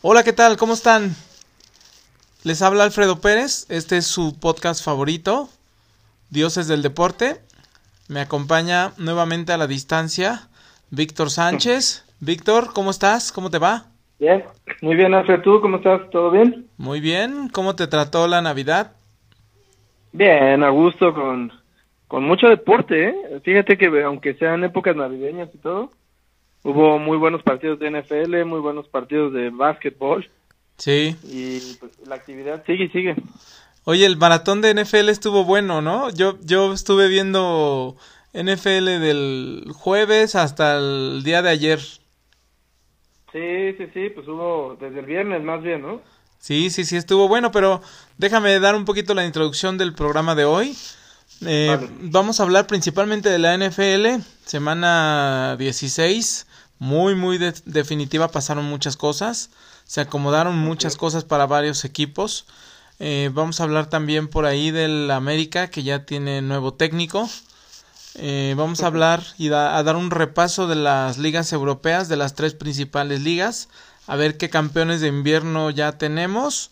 Hola, ¿qué tal? ¿Cómo están? Les habla Alfredo Pérez, este es su podcast favorito, Dioses del Deporte. Me acompaña nuevamente a la distancia Víctor Sánchez. Víctor, ¿cómo estás? ¿Cómo te va? Bien, muy bien, Alfredo. ¿Tú cómo estás? ¿Todo bien? Muy bien. ¿Cómo te trató la Navidad? Bien, a gusto, con, con mucho deporte. ¿eh? Fíjate que aunque sean épocas navideñas y todo, hubo muy buenos partidos de NFL, muy buenos partidos de básquetbol. Sí. Y pues, la actividad sigue y sigue. Oye, el maratón de NFL estuvo bueno, ¿no? Yo, yo estuve viendo NFL del jueves hasta el día de ayer. Sí, sí, sí, pues hubo desde el viernes más bien, ¿no? Sí, sí, sí, estuvo bueno, pero déjame dar un poquito la introducción del programa de hoy. Eh, Vale. Vamos a hablar principalmente de la NFL, semana 16, muy, muy de- definitiva, pasaron muchas cosas, se acomodaron muchas cosas para varios equipos. Eh, vamos a hablar también por ahí del América, que ya tiene nuevo técnico. Eh, vamos a hablar y da- a dar un repaso de las ligas europeas, de las tres principales ligas, a ver qué campeones de invierno ya tenemos.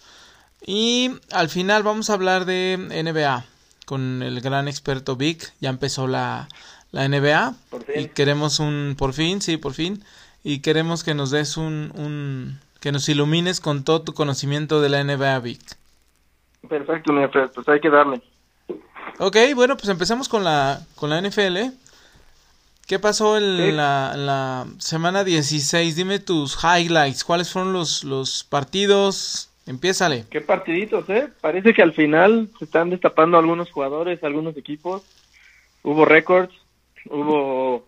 Y al final vamos a hablar de NBA con el gran experto Vic. Ya empezó la, la NBA Por fin. y queremos un, por fin, sí, por fin. Y queremos que nos des un, un, que nos ilumines con todo tu conocimiento de la NBA, Vic. Perfecto, mi pues hay que darle. Ok, bueno, pues empezamos con la, con la NFL. ¿Qué pasó en Sí. la, la semana 16? Dime tus highlights. ¿Cuáles fueron los, los partidos? Empiézale. Qué partiditos, ¿eh? Parece que al final se están destapando algunos jugadores, algunos equipos. Hubo récords, hubo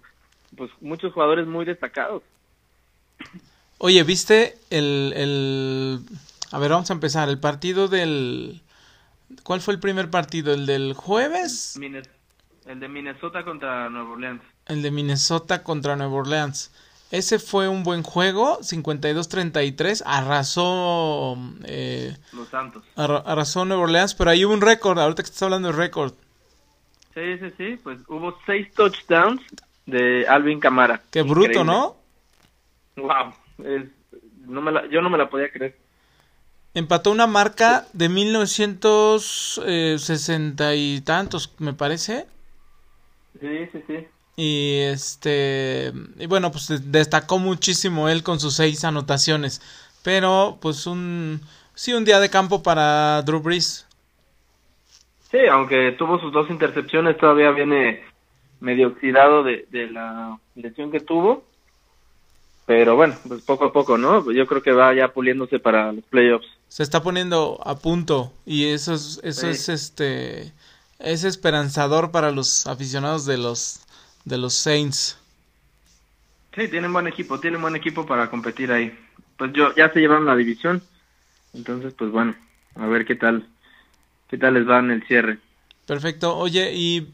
pues muchos jugadores muy destacados. Oye, ¿viste el, el... A ver, vamos a empezar. El partido del... ¿Cuál fue el primer partido? ¿El del jueves? El de Minnesota contra Nueva Orleans. El de Minnesota contra Nueva Orleans. Ese fue un buen juego, 52-33, arrasó, eh, Los Santos. arra- arrasó Nueva Orleans, pero ahí hubo un récord, ahorita que estás hablando de récord. Sí, sí, sí. Pues hubo seis touchdowns de Alvin Camara. Qué bruto. ¿no? Wow. Es- no me la- yo no me la podía creer. Empató una marca de 1960 y tantos, me parece. Sí, sí, sí. Y este, y bueno, pues de- destacó muchísimo él con sus seis anotaciones. Pero, pues un, sí, un día de campo para Drew Brees. Sí, aunque tuvo sus dos intercepciones, todavía viene medio oxidado de, de la lesión que tuvo. Pero bueno, pues poco a poco, ¿no? Yo creo que va ya puliéndose para los playoffs. Se está poniendo a punto y eso es, eso Sí. es este, es esperanzador para los aficionados de los, de los Saints. Sí, tienen buen equipo, tienen buen equipo para competir ahí. Pues yo ya se llevaron la división, entonces pues bueno, a ver qué tal, qué tal les va en el cierre. Perfecto. Oye, y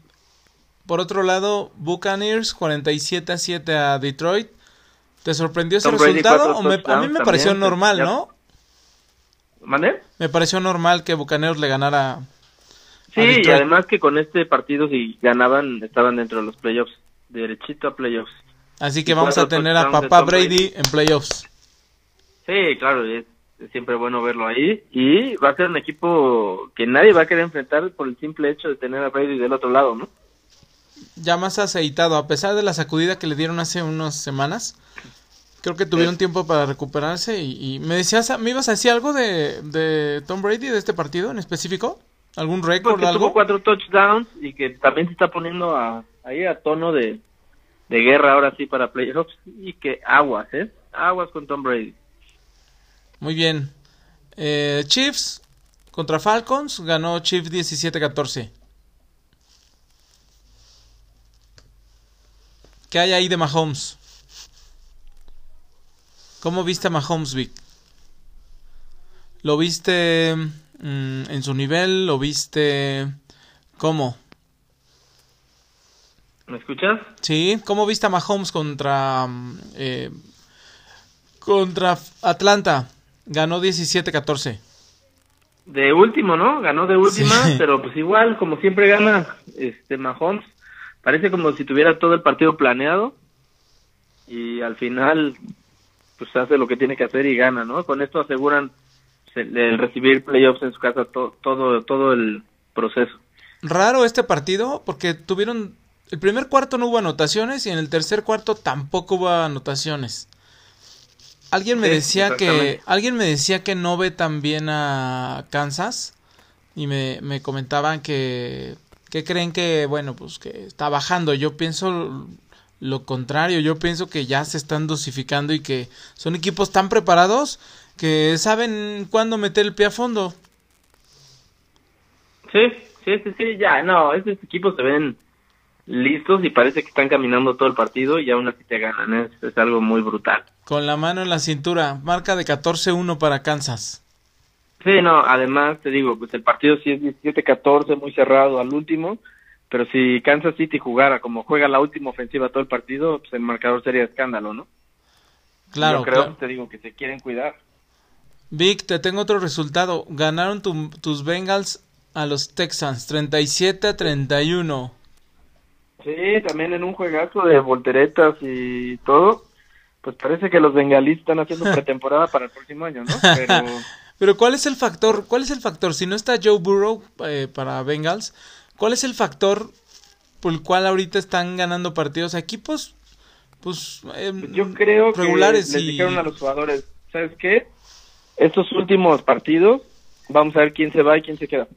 por otro lado, Buccaneers 47 a 7 a Detroit. ¿Te sorprendió ese Tom resultado? ¿O me- a mí me pareció también, normal. ¿no? ¿Mande? Me pareció normal que Buccaneers le ganara. a Sí, y además que con este partido si ganaban estaban dentro de los playoffs, derechito a playoffs. Así que y vamos a tener a papá Brady. Brady en playoffs. Sí, claro, es, es siempre bueno verlo ahí. Y va a ser un equipo que nadie va a querer enfrentar por el simple hecho de tener a Brady del otro lado, ¿no? Ya más aceitado, a pesar de la sacudida que le dieron hace unas semanas. Creo que tuvieron tiempo para recuperarse y, y me decías, ¿me ibas a decir algo de, de Tom Brady de este partido en específico? ¿Algún récord Porque o algo? tuvo cuatro touchdowns y que también se está poniendo a, ahí a tono de, de guerra ahora sí para playoffs. Y que aguas, ¿eh? Aguas con Tom Brady. Muy bien. Eh, Chiefs contra Falcons, ganó Chiefs 17-14. ¿Qué hay ahí de Mahomes? ¿Cómo viste a Mahomes, Vic? ¿Lo viste mm, en su nivel? ¿Lo viste cómo? ¿Me escuchas? Sí, ¿cómo viste a Mahomes contra mm, eh, contra Atlanta? Ganó 17-14. De último, ¿no? Ganó de última, Sí. pero pues igual, como siempre gana este Mahomes. Parece como si tuviera todo el partido planeado. Y al final, pues hace lo que tiene que hacer y gana, ¿no? Con esto aseguran el recibir playoffs en su casa todo, todo, todo el proceso. Raro este partido porque tuvieron el primer cuarto no hubo anotaciones y en el tercer cuarto tampoco hubo anotaciones. Alguien me decía que alguien me decía que no ve tan bien a Kansas y me, me comentaban que que creen que bueno pues que está bajando. Yo pienso lo contrario. Yo pienso que ya se están dosificando y que son equipos tan preparados que saben cuándo meter el pie a fondo. Sí, sí, sí, sí, ya, no, estos equipos se ven listos y parece que están caminando todo el partido y aún así te ganan, es, es algo muy brutal. Con la mano en la cintura, marca de 14-1 para Kansas. Sí, no, además te digo, pues el partido sí es 17-14, muy cerrado al último, pero si Kansas City jugara como juega la última ofensiva todo el partido, pues el marcador sería escándalo, ¿no? Claro. Yo creo, te digo, que se quieren cuidar. Vic, te tengo otro resultado. Ganaron tus Bengals a los Texans, 37 a 31. Sí, también en un juegazo de volteretas y todo. Pues parece que los bengalíes están haciendo pretemporada para el próximo año, ¿no? Pero... Pero ¿cuál es el factor? ¿Cuál es el factor? Si no está Joe Burrow eh, para Bengals, ¿cuál es el factor por el cual ahorita están ganando partidos a equipos pues em, yo creo regulares que les dijeron a los jugadores, ¿sabes qué? Estos últimos partidos vamos a ver quién se va y quién se queda.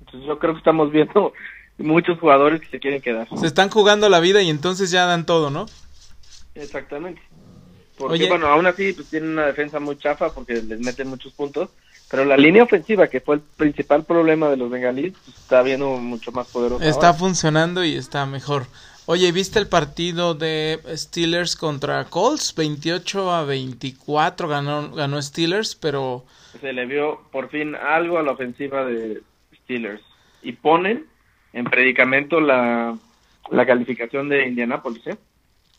Entonces yo creo que estamos viendo muchos jugadores que se quieren quedar. Se están jugando la vida y entonces ya dan todo, ¿no? Exactamente. Porque, bueno, aún así pues, tienen una defensa muy chafa porque les meten muchos puntos. Pero la línea ofensiva, que fue el principal problema de los bengalíes, pues, está viendo mucho más poderosa. Está funcionando y está mejor. Oye, ¿viste el partido de Steelers contra Colts? 28 a 24 ganó, ganó Steelers, pero... Se le vio por fin algo a la ofensiva de Steelers. Y ponen en predicamento la, la calificación de Indianapolis, ¿eh?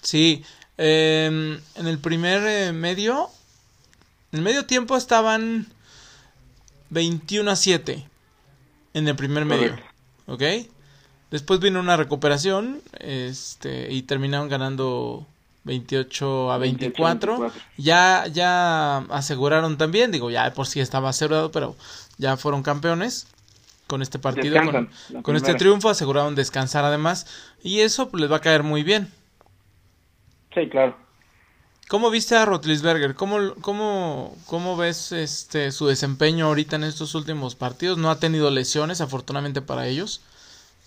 Sí, em, en el primer eh, medio, en el medio tiempo estaban 21 a 7 en el primer medio, ¿ok? Después vino una recuperación este, y terminaron ganando 28 a 24. Ya, ya aseguraron también, digo, ya por sí estaba asegurado, pero ya fueron campeones con este partido. con, este triunfo aseguraron descansar además y eso pues, les va a caer muy bien. Sí, claro. ¿Cómo viste a Rotlisberger? ¿Cómo, cómo, cómo ves este su desempeño ahorita en estos últimos partidos? No ha tenido lesiones, afortunadamente para ellos,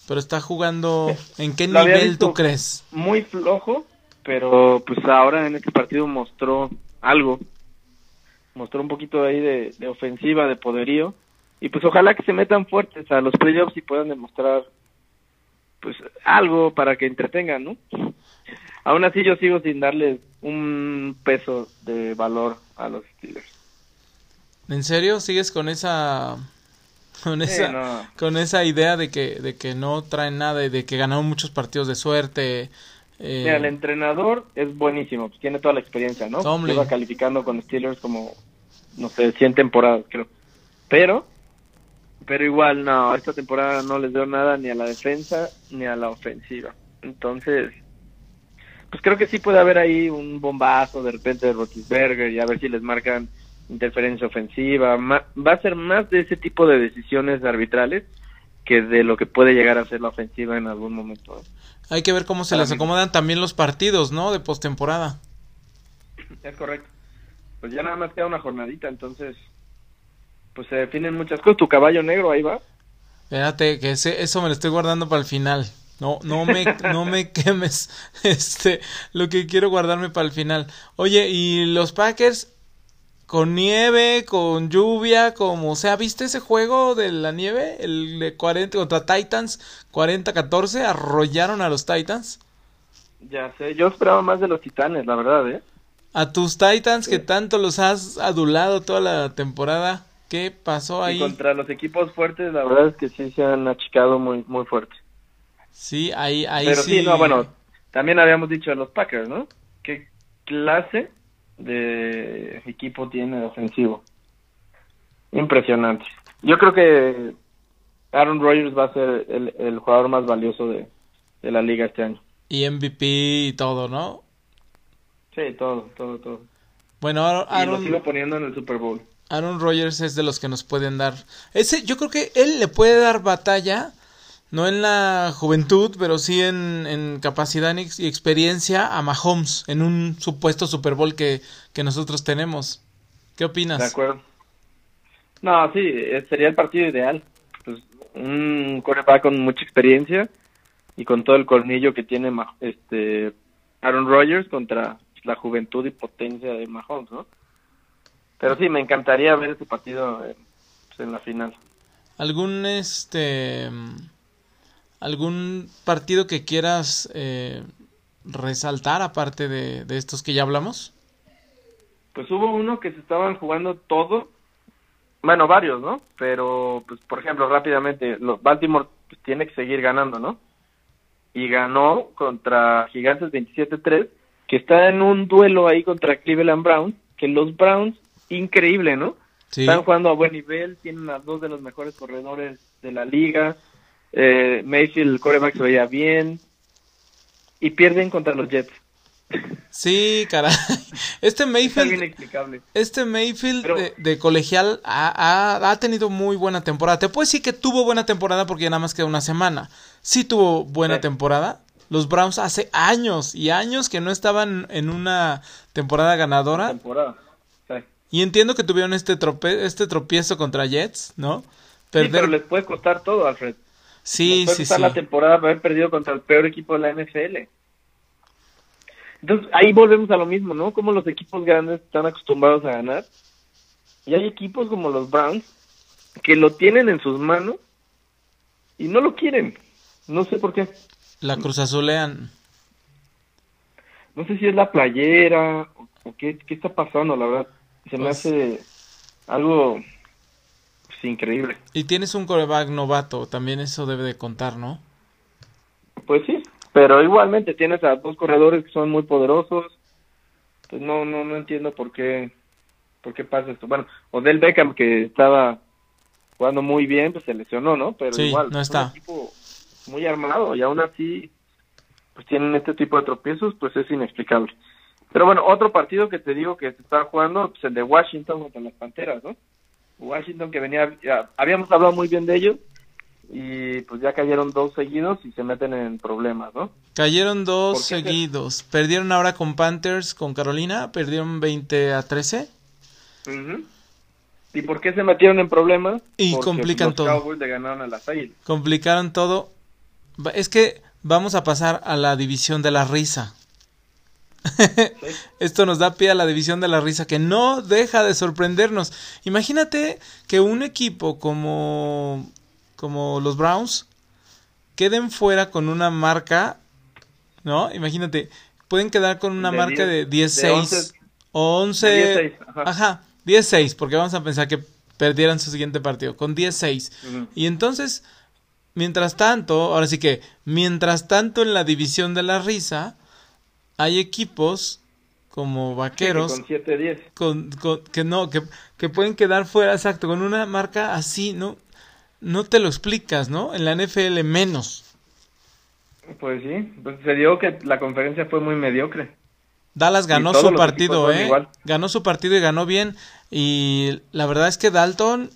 pero está jugando. ¿En qué nivel tú crees? Muy flojo, pero pues ahora en este partido mostró algo. Mostró un poquito ahí de, de ofensiva, de poderío. Y pues ojalá que se metan fuertes a los playoffs y puedan demostrar pues algo para que entretengan, ¿no? Aún así yo sigo sin darles un peso de valor a los Steelers. ¿En serio sigues con esa con esa con esa idea de que de que no traen nada y de que ganaron muchos partidos de suerte? Eh... el entrenador es buenísimo, pues tiene toda la experiencia, ¿no? Lleva calificando con Steelers como no sé, 100 temporadas, creo. Pero pero igual no, esta temporada no les veo nada ni a la defensa ni a la ofensiva. Entonces, pues creo que sí puede haber ahí un bombazo de repente de Rotisberger y a ver si les marcan interferencia ofensiva. va a ser más de ese tipo de decisiones arbitrales que de lo que puede llegar a ser la ofensiva en algún momento. Hay que ver cómo se les acomodan también los partidos, ¿no? De postemporada. Es correcto. Pues ya nada más queda una jornadita, entonces pues se definen muchas cosas. Tu caballo negro ahí va. Espérate, que ese, eso me lo estoy guardando para el final. No, no me, no me quemes. Este, lo que quiero guardarme para el final. Oye, y los Packers con nieve, con lluvia, como sea, ¿viste ese juego de la nieve? El de 40 contra Titans, 40-14, arrollaron a los Titans. Ya sé, yo esperaba más de los Titanes, la verdad, ¿eh? A tus Titans que tanto los has adulado toda la temporada, ¿qué pasó ahí? Y contra los equipos fuertes, la verdad es que sí se han achicado muy, muy fuerte. Sí, ahí, ahí Pero sí. no, bueno, también habíamos dicho de los Packers, ¿no? ¿Qué clase de equipo tiene ofensivo? Impresionante. Yo creo que Aaron Rodgers va a ser el, jugador más valioso de, de la liga este año. Y MVP y todo, ¿no? Sí, todo, todo, todo. Bueno, Aaron, y lo sigo poniendo en el Super Bowl. Aaron Rodgers es de los que nos pueden dar. Ese, yo creo que él le puede dar batalla, no en la juventud, pero sí en, capacidad y experiencia a Mahomes en un supuesto Super Bowl que, que nosotros tenemos. ¿Qué opinas? De acuerdo. No, sí, eh, sería el partido ideal. Pues un coreback con mucha experiencia y con todo el colmillo que tiene este Aaron Rodgers contra la juventud y potencia de Mahomes, ¿no? Pero sí, me encantaría ver ese partido pues, en la final. ¿Algún este algún partido que quieras eh, resaltar aparte de, de estos que ya hablamos? Pues hubo uno que se estaban jugando todo, bueno, varios, ¿no? Pero, pues, por ejemplo, rápidamente, los Baltimore pues, tiene que seguir ganando, ¿no? Y ganó contra Gigantes 27-3, que está en un duelo ahí contra Cleveland Browns, que los Browns increíble, ¿no? Están jugando a buen nivel, tienen a dos de los mejores corredores de la liga. Eh, Mayfield, el coreback, se veía bien. Y pierden contra los Jets. Sí, caray. Este Mayfield. Este Mayfield de, colegial ha, ha, tenido muy buena temporada. Te puedo decir que tuvo buena temporada porque ya nada más queda una semana. Sí tuvo buena temporada. Los Browns hace años y años que no estaban en una temporada ganadora. Temporada. Y entiendo que tuvieron este, trope este tropiezo contra Jets, ¿no? Sí, pero les puede costar todo, Alfred. Sí, les puede costar la temporada haber perdido contra el peor equipo de la NFL. Entonces, ahí volvemos a lo mismo, ¿no? Como los equipos grandes están acostumbrados a ganar. Y hay equipos como los Browns que lo tienen en sus manos y no lo quieren. No sé por qué. La Cruz Azulean. No sé si es la playera o qué, qué está pasando, la verdad. Se me pues hace algo increíble. Y tienes un coreback novato, también eso debe de contar, ¿no? Pues sí, pero igualmente tienes a dos corredores que son muy poderosos. Pues no, no, no entiendo por qué, por qué pasa esto. Bueno, Odell Beckham que estaba jugando muy bien, pues se lesionó, ¿no? Pero igual, no está. Es un equipo muy armado y aún así, pues tienen este tipo de tropiezos, pues es inexplicable. Pero bueno, otro partido que te digo que se está jugando, pues el de Washington contra las Panteras, ¿no? Washington que venía, habíamos hablado muy bien de ellos y pues ya cayeron dos seguidos y se meten en problemas, ¿no? Cayeron dos seguidos. Perdieron ahora con Panthers, con Carolina, perdieron 20 a 13. ¿Y por qué se metieron en problemas? Y complican los todo. Cowboys le ganaron a las Complicaron todo. Es que vamos a pasar a la división de la risa. Esto nos da pie a la división de la risa que no deja de sorprendernos. Imagínate que un equipo como, como los Browns queden fuera con una marca, ¿no? Imagínate, pueden quedar con una marca de 10-6 o 11, ajá, 10-6, porque vamos a pensar que perdieran su siguiente partido, con 10-6. Y entonces, mientras tanto, ahora sí que, mientras tanto en la división de la risa, hay equipos como vaqueros con 7-10 con, que no que, que pueden quedar fuera exacto con una marca así no no te lo explicas no en la NFL menos. Pues sí pues se dio que la conferencia fue muy mediocre. Dallas ganó su partido eh ganó su partido y ganó bien. Y la verdad es que Dalton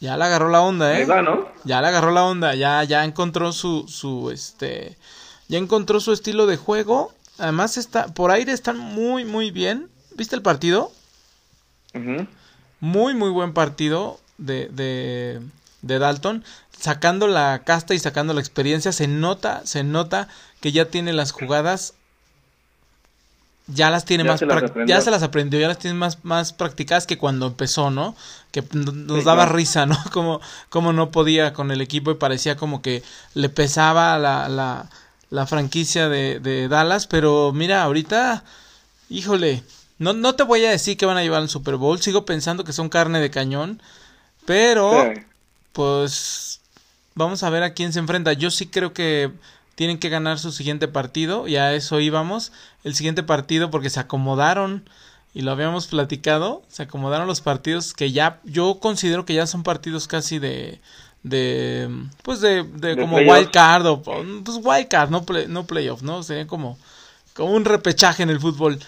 ya le agarró la onda eh ya le agarró la onda ya ya encontró su su este ya encontró su estilo de juego Además está por aire están muy muy bien. ¿Viste el partido? Muy muy buen partido de, de, de, Dalton, sacando la casta y sacando la experiencia, se nota, se nota que ya tiene las jugadas ya las tiene más ya se las aprendió, ya las tiene más más practicadas que cuando empezó, ¿no? Que nos daba risa, ¿no? Como como no podía con el equipo y parecía como que le pesaba la, la la franquicia de, de Dallas, pero mira, ahorita, híjole, no, no te voy a decir que van a llevar al Super Bowl, sigo pensando que son carne de cañón, pero pues vamos a ver a quién se enfrenta. Yo sí creo que tienen que ganar su siguiente partido, y a eso íbamos, el siguiente partido porque se acomodaron y lo habíamos platicado, se acomodaron los partidos que ya yo considero que ya son partidos casi de de pues de, de, como wild card o pues wild card no play, no playoff no sería como como un repechaje en el fútbol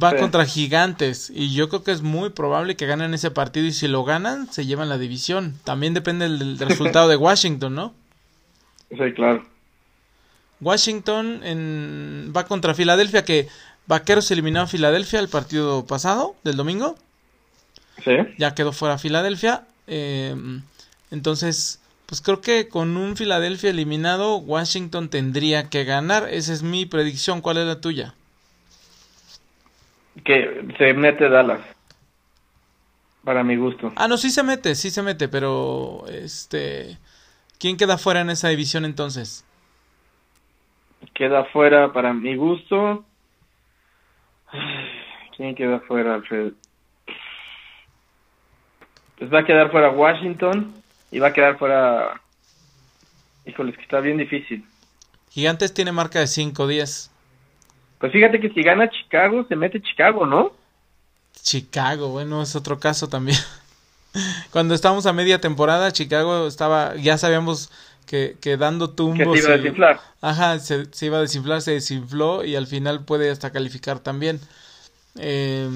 va contra Gigantes y yo creo que es muy probable que ganen ese partido y si lo ganan se llevan la división. También depende del, resultado de Washington, ¿no? Sí, claro. Washington en, va contra Filadelfia que Vaqueros eliminó a Filadelfia el partido pasado del domingo. Sí. Ya quedó fuera Filadelfia. Eh, entonces, pues creo que con un Filadelfia eliminado, Washington tendría que ganar. Esa es mi predicción. ¿Cuál es la tuya? Que se mete Dallas. Para mi gusto. Ah, no, sí se mete, sí se mete, pero este. ¿Quién queda fuera en esa división entonces? Queda fuera para mi gusto. ¿Quién queda fuera, Alfred? Pues va a quedar fuera Washington y va a quedar fuera. Híjoles, que está bien difícil. Gigantes tiene marca de 5-10. Pues fíjate que si gana Chicago, se mete Chicago, ¿no? Chicago, bueno, es otro caso también. Cuando estábamos a media temporada, Chicago estaba, ya sabíamos que, que dando tumbos. Que se iba a desinflar. Ajá, se, se, iba a desinflar, se desinfló y al final puede hasta calificar también. Eh,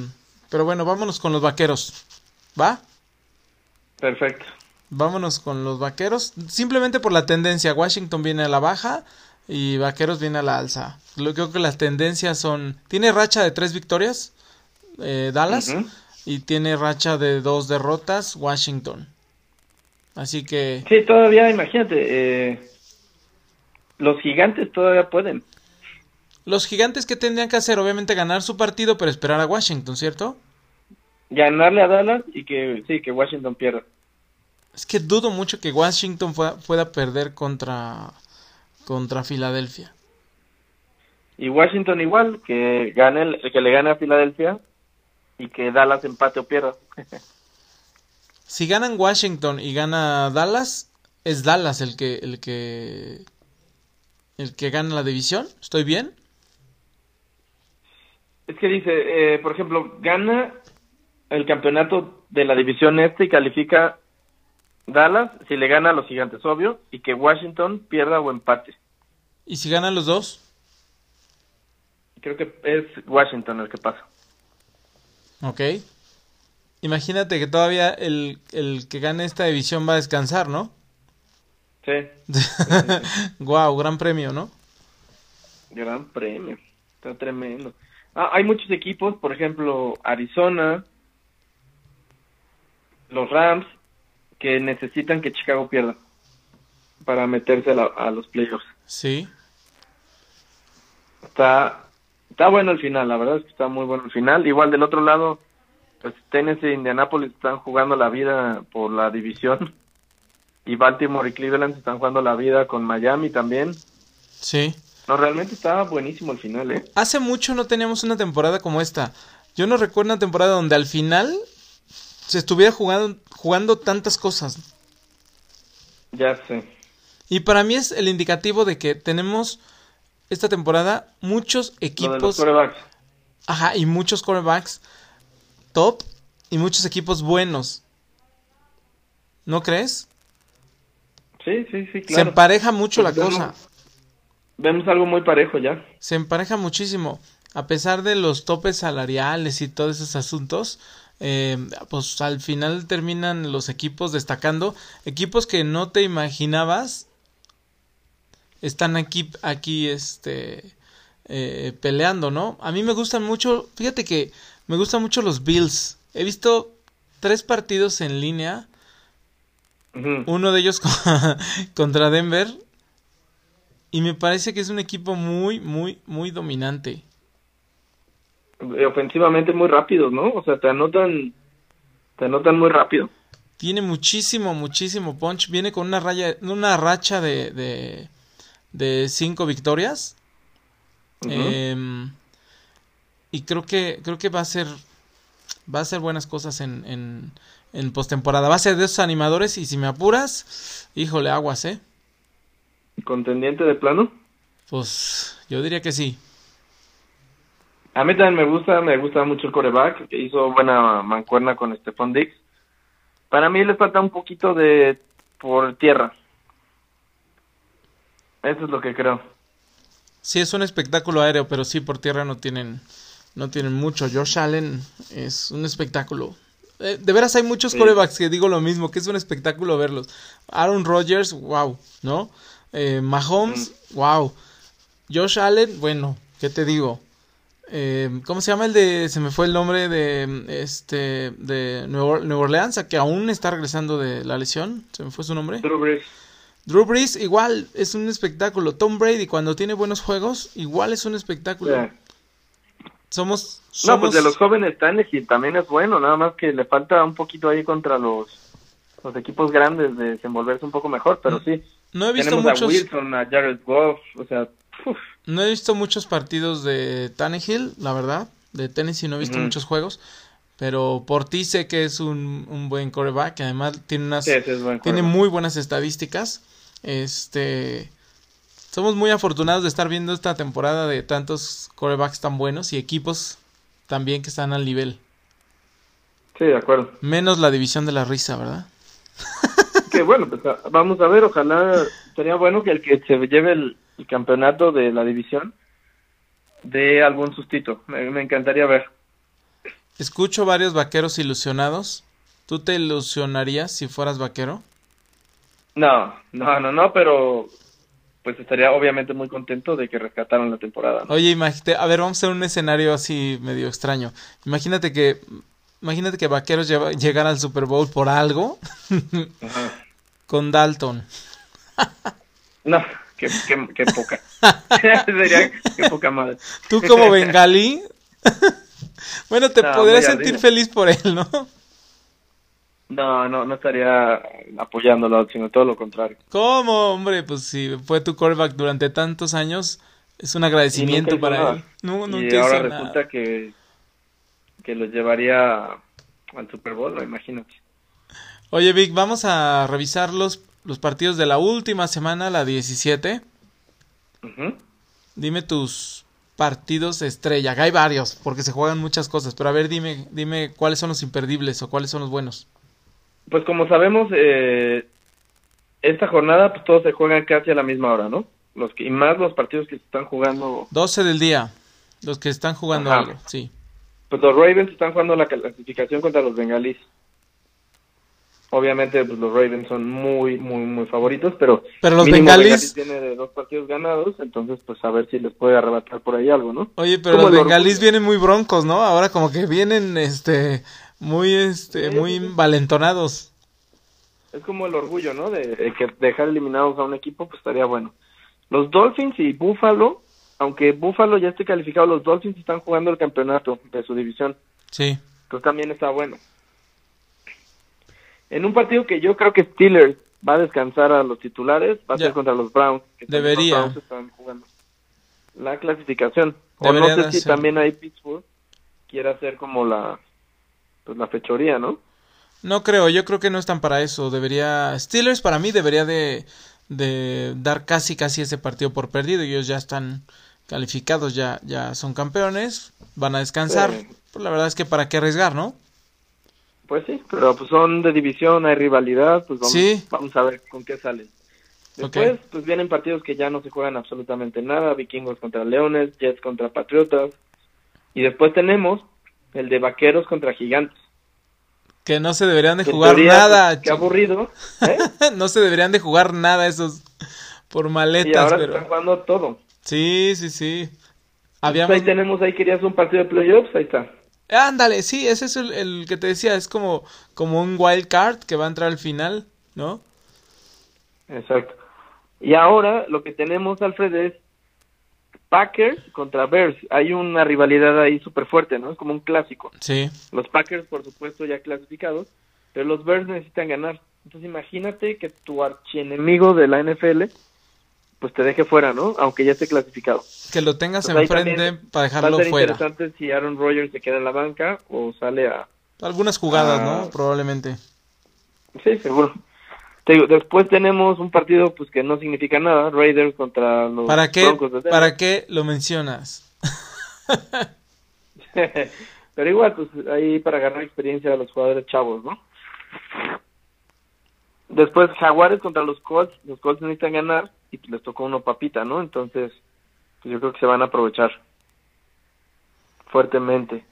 pero bueno, vámonos con los vaqueros. ¿Va? Perfecto. Vámonos con los vaqueros. Simplemente por la tendencia. Washington viene a la baja y vaqueros viene a la alza. Creo que las tendencias son. Tiene racha de tres victorias, eh, Dallas, uh -huh. y tiene racha de dos derrotas, Washington. Así que. Sí, todavía, imagínate. Eh, los gigantes todavía pueden. Los gigantes que tendrían que hacer, obviamente, ganar su partido, pero esperar a Washington, ¿cierto? Ganarle a Dallas y que sí, que Washington pierda. Es que dudo mucho que Washington pueda, pueda perder contra contra Filadelfia. Y Washington igual, que gane el, que le gane a Filadelfia y que Dallas empate o pierda. si ganan Washington y gana Dallas, es Dallas el que el que el que gana la división. ¿Estoy bien? Es que dice, eh, por ejemplo, gana el campeonato de la división este y califica Dallas si le gana a los gigantes, obvio, y que Washington pierda o empate. ¿Y si ganan los dos? Creo que es Washington el que pasa. Ok. Imagínate que todavía el, el que gane esta división va a descansar, ¿no? Sí. Guau, wow, gran premio, ¿no? Gran premio. Está tremendo. Ah, hay muchos equipos, por ejemplo, Arizona, los Rams, que necesitan que Chicago pierda para meterse a, la, a los playoffs. Sí. Está, está bueno el final, la verdad es que está muy bueno el final. Igual del otro lado, pues Tennessee e Indianapolis están jugando la vida por la división. Y Baltimore y Cleveland están jugando la vida con Miami también. Sí. No, realmente estaba buenísimo el final, ¿eh? Hace mucho no teníamos una temporada como esta. Yo no recuerdo una temporada donde al final se estuviera jugando, jugando tantas cosas. Ya sé. Y para mí es el indicativo de que tenemos esta temporada muchos equipos. Ajá, y muchos quarterbacks top y muchos equipos buenos. ¿No crees? Sí, sí, sí, claro. Se empareja mucho pues la vemos, cosa. Vemos algo muy parejo ya. Se empareja muchísimo. A pesar de los topes salariales y todos esos asuntos, eh, pues al final terminan los equipos destacando. Equipos que no te imaginabas están aquí, aquí, este, eh, peleando, ¿no? A mí me gustan mucho, fíjate que me gustan mucho los Bills. He visto tres partidos en línea. Uh -huh. Uno de ellos contra Denver. Y me parece que es un equipo muy, muy, muy dominante. Ofensivamente muy rápido, ¿no? O sea, te anotan, te anotan muy rápido. Tiene muchísimo, muchísimo punch. Viene con una raya, una racha de, de, de cinco victorias. Uh -huh. eh, y creo que, creo que va a ser, va a hacer buenas cosas en, en, en postemporada. Va a ser de esos animadores y si me apuras, híjole, aguas, ¿eh? ¿Contendiente de plano? Pues yo diría que sí. A mí también me gusta, me gusta mucho el coreback, que hizo buena mancuerna con Stephon Dix. Para mí le falta un poquito de por tierra. Eso es lo que creo. Sí, es un espectáculo aéreo, pero sí por tierra no tienen no tienen mucho. Josh Allen es un espectáculo. Eh, de veras hay muchos corebacks que digo lo mismo, que es un espectáculo verlos. Aaron Rodgers, wow, ¿no? Eh, Mahomes, wow. Josh Allen, bueno, ¿qué te digo? Eh, ¿Cómo se llama el de, se me fue el nombre de, este, de Nueva Orleans, que aún está regresando de la lesión? ¿Se me fue su nombre? Drew Brees. Drew Brees, igual, es un espectáculo. Tom Brady, cuando tiene buenos juegos, igual es un espectáculo. Somos, No, pues de los jóvenes y también es bueno, nada más que le falta un poquito ahí contra los, los equipos grandes de desenvolverse un poco mejor, pero sí. No he visto Tenemos muchos... a Wilson, a Jared Goff, o sea... No he visto muchos partidos de Tannehill, la verdad. De Tennessee no he visto muchos juegos. Pero por ti sé que es un, un buen coreback. Además tiene unas... tiene muy buenas estadísticas. Este... Somos muy afortunados de estar viendo esta temporada de tantos corebacks tan buenos y equipos también que están al nivel. Sí, de acuerdo. Menos la división de la risa, ¿verdad? que bueno, pues vamos a ver, ojalá sería bueno que el que se lleve el, campeonato de la división dé algún sustito. Me, me, encantaría ver. Escucho varios vaqueros ilusionados. ¿Tú te ilusionarías si fueras vaquero? No, no, no, no, pero pues estaría obviamente muy contento de que rescataran la temporada. Oye, imagínate, a ver, vamos a hacer un escenario así medio extraño. Imagínate que imagínate que Vaqueros llegaran al Super Bowl por algo con Dalton. no, qué, qué, poca. Sería qué poca madre. Tú como bengalí, bueno, te podrías sentir feliz por él, ¿no? No, no, no estaría apoyándolo, sino todo lo contrario. ¿Cómo, hombre? Pues si fue tu callback durante tantos años, es un agradecimiento para él. No, y ahora resulta que que los llevaría al Super Bowl, ¿no? imagínate. Oye, Vic, vamos a revisar los, los partidos de la última semana, la 17. Dime tus partidos estrella. hay varios, porque se juegan muchas cosas, pero a ver, dime, dime cuáles son los imperdibles o cuáles son los buenos. Pues como sabemos, eh, esta jornada pues todos se juegan casi a la misma hora, ¿no? Los que, y más los partidos que se están jugando. 12 del día, los que están jugando algo, sí. Pues los Ravens están jugando la clasificación contra los Bengalis. Obviamente, pues los Ravens son muy, muy, muy favoritos, pero, pero los Bengalis tiene dos partidos ganados, entonces pues a ver si les puede arrebatar por ahí algo, ¿no? Oye, pero los Bengalis vienen muy broncos, ¿no? Ahora como que vienen, este, muy, este, muy valentonados. Es como el orgullo, ¿no? De, que dejar eliminados a un equipo, pues estaría bueno. Los Dolphins y Buffalo, aunque Buffalo ya esté calificado, los Dolphins están jugando el campeonato de su división. Sí. Entonces también está bueno. En un partido que yo creo que Steelers va a descansar a los titulares, va a ser contra los Browns. Que Debería. Los Browns están jugando la clasificación. o no sé si también hay Pittsburgh quiera hacer como la pues la fechoría, ¿no? No creo, yo creo que no están para eso. Debería Steelers para mí debería de, de dar casi casi ese partido por perdido. Ellos ya están calificados, ya ya son campeones, van a descansar. Pues la verdad es que para qué arriesgar, ¿no? Pues sí, pero pues son de división, hay rivalidad, pues vamos, vamos a ver con qué salen. Después, pues vienen partidos que ya no se juegan absolutamente nada, Vikingos contra Leones, Jets contra Patriotas, y después tenemos el de Vaqueros contra Gigantes. Que no se deberían de jugar nada. Qué aburrido. ¿eh? no se deberían de jugar nada esos por maletas. Y ahora pero... están jugando todo. Sí, sí, sí. Habíamos... Ahí tenemos, ahí querías un partido de playoffs, ahí está. Ándale, sí, ese es el, que te decía, es como, como un wild card que va a entrar al final, ¿no? Exacto. Y ahora lo que tenemos, Alfred, es Packers contra Bears. Hay una rivalidad ahí súper fuerte, ¿no? Es como un clásico. Sí. Los Packers, por supuesto, ya clasificados, pero los Bears necesitan ganar. Entonces imagínate que tu archienemigo de la NFL pues te deje fuera, ¿no? Aunque ya esté clasificado. Que lo tengas pues enfrente para dejarlo fuera. Va interesante si Aaron Rodgers se queda en la banca o sale a... Algunas jugadas, ¿no? Probablemente. Sí, seguro. después tenemos un partido pues que no significa nada, Raiders contra los ¿Para qué, ¿Para qué lo mencionas? Pero igual, pues ahí para ganar experiencia a los jugadores chavos, ¿no? Después Jaguares contra los Colts, los Colts necesitan ganar y les tocó uno papita, ¿no? Entonces, pues yo creo que se van a aprovechar. fuertemente.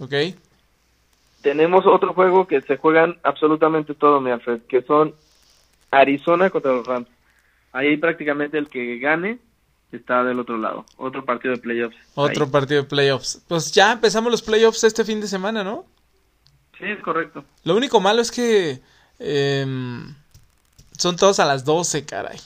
Ok. Tenemos otro juego que se juegan absolutamente todo, mi Alfred, que son Arizona contra los Rams. Ahí prácticamente el que gane está del otro lado. Otro partido de playoffs. Otro Ahí. partido de playoffs. Pues ya empezamos los playoffs este fin de semana, ¿no? Sí, es correcto. Lo único malo es que em, son todos a las 12, caray.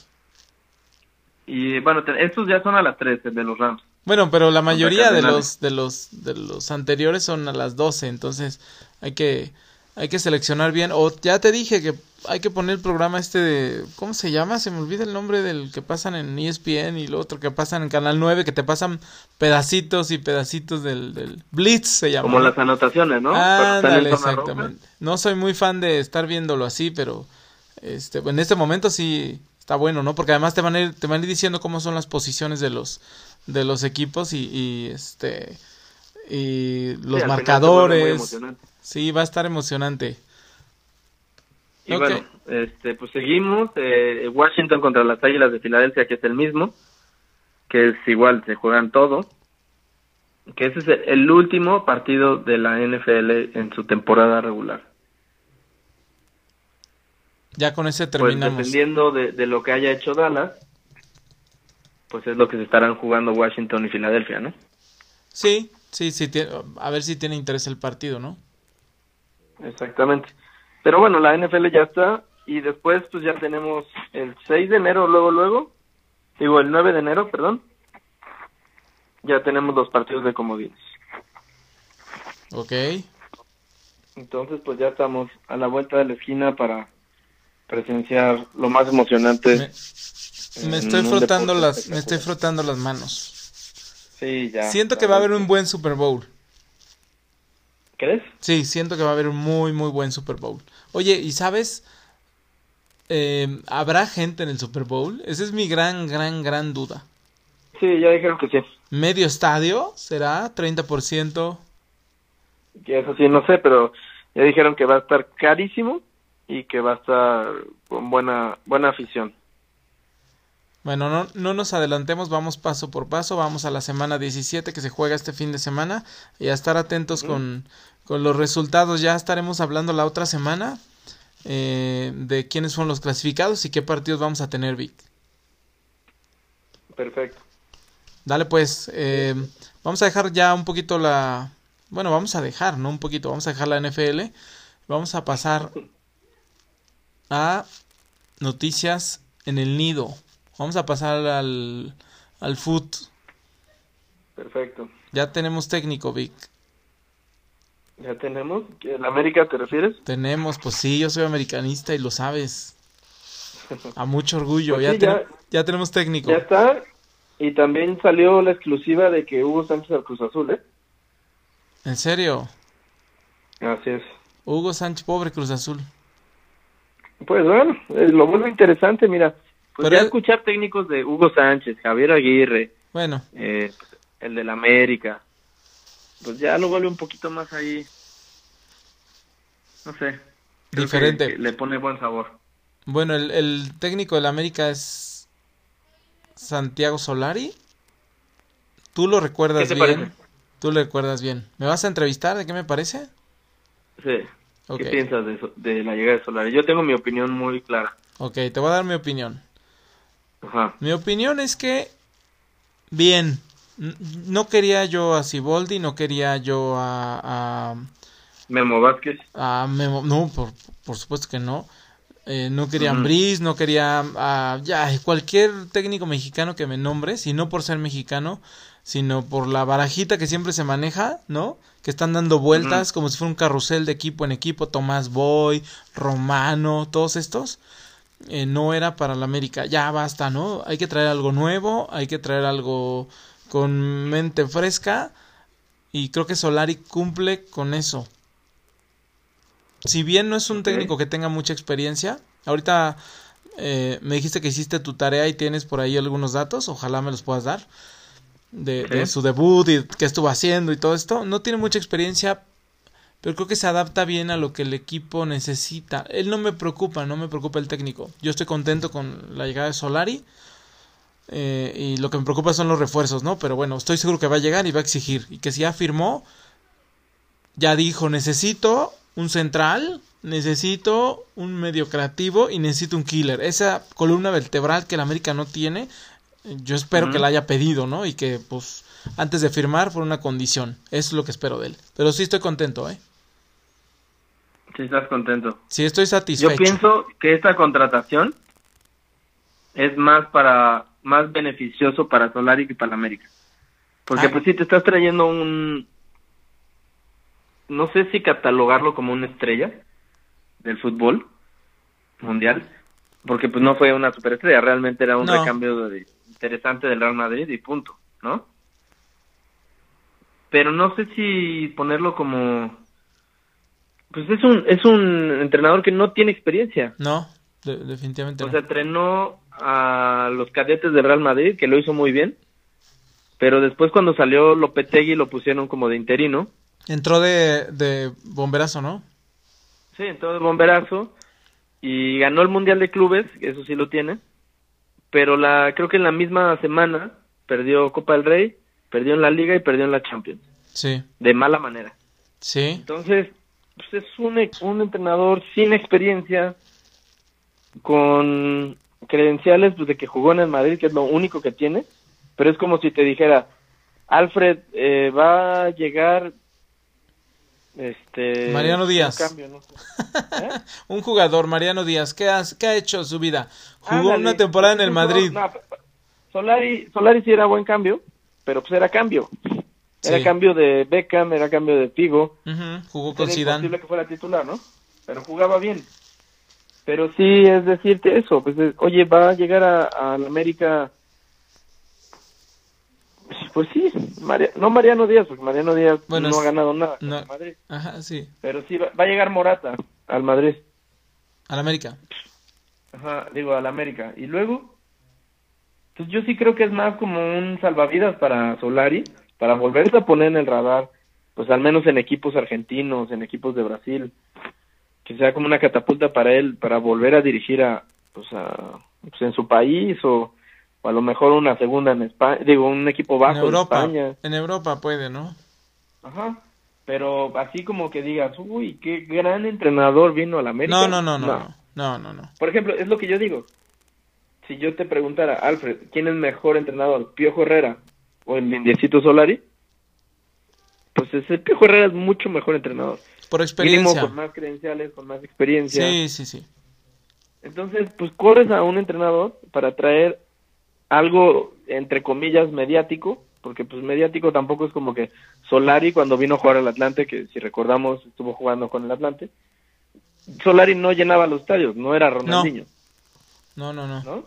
Y bueno, estos ya son a las 13 de los Rams. Bueno, pero la mayoría de los de los de los anteriores son a las 12, entonces hay que hay que seleccionar bien o ya te dije que hay que poner el programa este de ¿cómo se llama? Se me olvida el nombre del que pasan en ESPN y lo otro que pasan en Canal 9 que te pasan pedacitos y pedacitos del, del Blitz se llama. Como las anotaciones, ¿no? Zona roja. exactamente. No soy muy fan de estar viéndolo así, pero este, en este momento sí está bueno, ¿no? Porque además te van a ir, te van a ir diciendo cómo son las posiciones de los de los equipos y, y, este y Sí, los muy marcadores. Sí, va a estar emocionante. Y bueno, este, pues seguimos. eh, Washington contra las Águilas de Filadelfia, que es el mismo. Que es igual, se juegan todo. Que ese es el, el último partido de la NFL en su temporada regular. Ya con ese Pues terminamos. dependiendo de, de lo que haya hecho Dallas, pues es lo que se estarán jugando Washington y Filadelfia, ¿no? Sí, sí, sí, a ver si tiene interés el partido, ¿no? Exactamente. Pero bueno, la NFL ya está y después pues ya tenemos el 6 de enero, luego, luego, digo el 9 de enero, perdón, ya tenemos los partidos de comodines. Ok. Entonces pues ya estamos a la vuelta de la esquina para presenciar lo más emocionante. Me, me estoy frotando las me estoy frotando las manos. Sí, ya. Siento que va a haber un buen Super Bowl. ¿Crees? Sí, siento que va a haber un muy, muy buen Super Bowl. Oye, ¿y sabes? Eh, ¿Habrá gente en el Super Bowl? Esa es mi gran, gran, gran duda. Sí, ya dijeron que sí. ¿Medio estadio? ¿Será? ¿30%? Que eso sí, no sé, pero ya dijeron que va a estar carísimo y que va a estar con buena buena afición. Bueno, no, no nos adelantemos, vamos paso por paso, vamos a la semana 17 que se juega este fin de semana y a estar atentos con, con los resultados. Ya estaremos hablando la otra semana eh, de quiénes son los clasificados y qué partidos vamos a tener, Vic. Perfecto. Dale pues, eh, vamos a dejar ya un poquito la... Bueno, vamos a dejar, no un poquito, vamos a dejar la NFL. Vamos a pasar a noticias en el nido. Vamos a pasar al, al foot. Perfecto. Ya tenemos técnico, Vic. Ya tenemos. ¿En América te refieres? Tenemos, pues sí, yo soy americanista y lo sabes. A mucho orgullo. Pues ya, sí, ten- ya- ya tenemos técnico. Ya está. Y también salió la exclusiva de que Hugo Sánchez al Cruz Azul, ¿eh? En serio. Así es. Hugo Sánchez, pobre Cruz Azul. Pues bueno, eh, lo vuelve interesante, mira. Pues Pero ya es- escuchar técnicos de Hugo Sánchez, Javier Aguirre, Bueno, eh, el del América, pues ya lo vuelve un poquito más ahí, no sé. que- Diferente. que le pone buen sabor. bueno, el, el técnico del América es Santiago Solari. Tú lo recuerdas ¿Qué te bien. parece? Tú lo recuerdas bien. ¿Me vas a entrevistar? ¿De qué me parece? Sí. ¿Qué piensas de, de la llegada de Solari? Yo tengo mi opinión muy clara. Ok, te voy a dar mi opinión. Ajá. Mi opinión es que, bien, no quería yo a Siboldi, no quería yo a, a, Memo Vázquez. a Memo, no, por, por supuesto que no. Eh, no quería a Ujú. Ambriz, no quería a ya, cualquier técnico mexicano que me nombres, y no por ser mexicano, sino por la barajita que siempre se maneja, ¿no? Que están dando vueltas como si fuera un carrusel de equipo en equipo, Tomás Boy, Romano, todos estos. eh, no era para la América. Ya basta, ¿no? Hay que traer algo nuevo, hay que traer algo con mente fresca y creo que Solari cumple con eso. Si bien no es un técnico que tenga mucha experiencia, ahorita eh, me dijiste que hiciste tu tarea y tienes por ahí algunos datos, ojalá me los puedas dar, de, de su debut y qué estuvo haciendo y todo esto. No tiene mucha experiencia, pero creo que se adapta bien a lo que el equipo necesita. Él no me preocupa, no me preocupa el técnico. Yo estoy contento con la llegada de Solari. Eh, y lo que me preocupa son los refuerzos, ¿no? Pero bueno, estoy seguro que va a llegar y va a exigir. Y que si ya firmó, ya dijo, necesito un central, necesito un medio creativo y necesito un killer. Esa columna vertebral que el América no tiene, yo espero que la haya pedido, ¿no? Y que, pues, antes de firmar por una condición. Eso es lo que espero de él. Pero sí estoy contento, ¿eh? Sí, estás contento. Sí, estoy satisfecho. Yo pienso que esta contratación es más para más beneficioso para Solari que para la América. Porque pues si te estás trayendo un no sé si catalogarlo como una estrella del fútbol mundial, porque pues no fue una superestrella, realmente era un recambio interesante del Real Madrid y punto, ¿no? Pero no sé si ponerlo como pues es un es un entrenador que no tiene experiencia. No, definitivamente. O sea, entrenó a los cadetes del Real Madrid, que lo hizo muy bien, pero después cuando salió Lopetegui lo pusieron como de interino. Entró de, de bomberazo, ¿no? Sí, entró de bomberazo y ganó el Mundial de Clubes, eso sí lo tiene, pero la creo que en la misma semana perdió Copa del Rey, perdió en la Liga y perdió en la Champions. Sí. De mala manera. Sí. Entonces, pues es un, un entrenador sin experiencia, con credenciales pues, de que jugó en el Madrid, que es lo único que tiene, pero es como si te dijera, Alfred eh, va a llegar este Mariano Díaz. ¿Eh? un jugador Mariano Díaz ¿qué, qué ha hecho su vida jugó una temporada en el Madrid. Solari Solari sí era buen cambio pero pues era cambio. Era cambio de Beckham era cambio de Figo. Jugó con Zidane. imposible que fuera titular no pero jugaba bien pero sí es decirte eso, pues oye, va a llegar a, la América, pues sí, no Mariano Díaz, porque Mariano Díaz no ha ganado nada no, Madrid. Ajá, sí. Pero sí va, a llegar Morata al Madrid. Al América. Ajá, digo, al América. Y luego, pues yo sí creo que es más como un salvavidas para Solari, para volverse a poner en el radar, pues al menos en equipos argentinos, en equipos de Brasil que sea como una catapulta para él para volver a dirigir a pues, a, pues en su país o, a lo mejor una segunda en España digo un equipo bajo en Europa España. en Europa puede no ajá pero así como que digas uy qué gran entrenador vino a la América no no no no no. no no, por ejemplo es lo que yo digo. Si yo te preguntara Alfred quién es mejor entrenador Piojo Herrera o el Indiecito Solari pues ese Piojo Herrera es mucho mejor entrenador por experiencia. con más credenciales, con más experiencia. Sí, sí, sí. Entonces, pues corres a un entrenador para traer algo, entre comillas, mediático, porque pues mediático tampoco es como que Solari cuando vino a jugar al Atlante, que si recordamos estuvo jugando con el Atlante, Solari no llenaba los estadios, no era Ronaldinho. No, no, no. ¿No?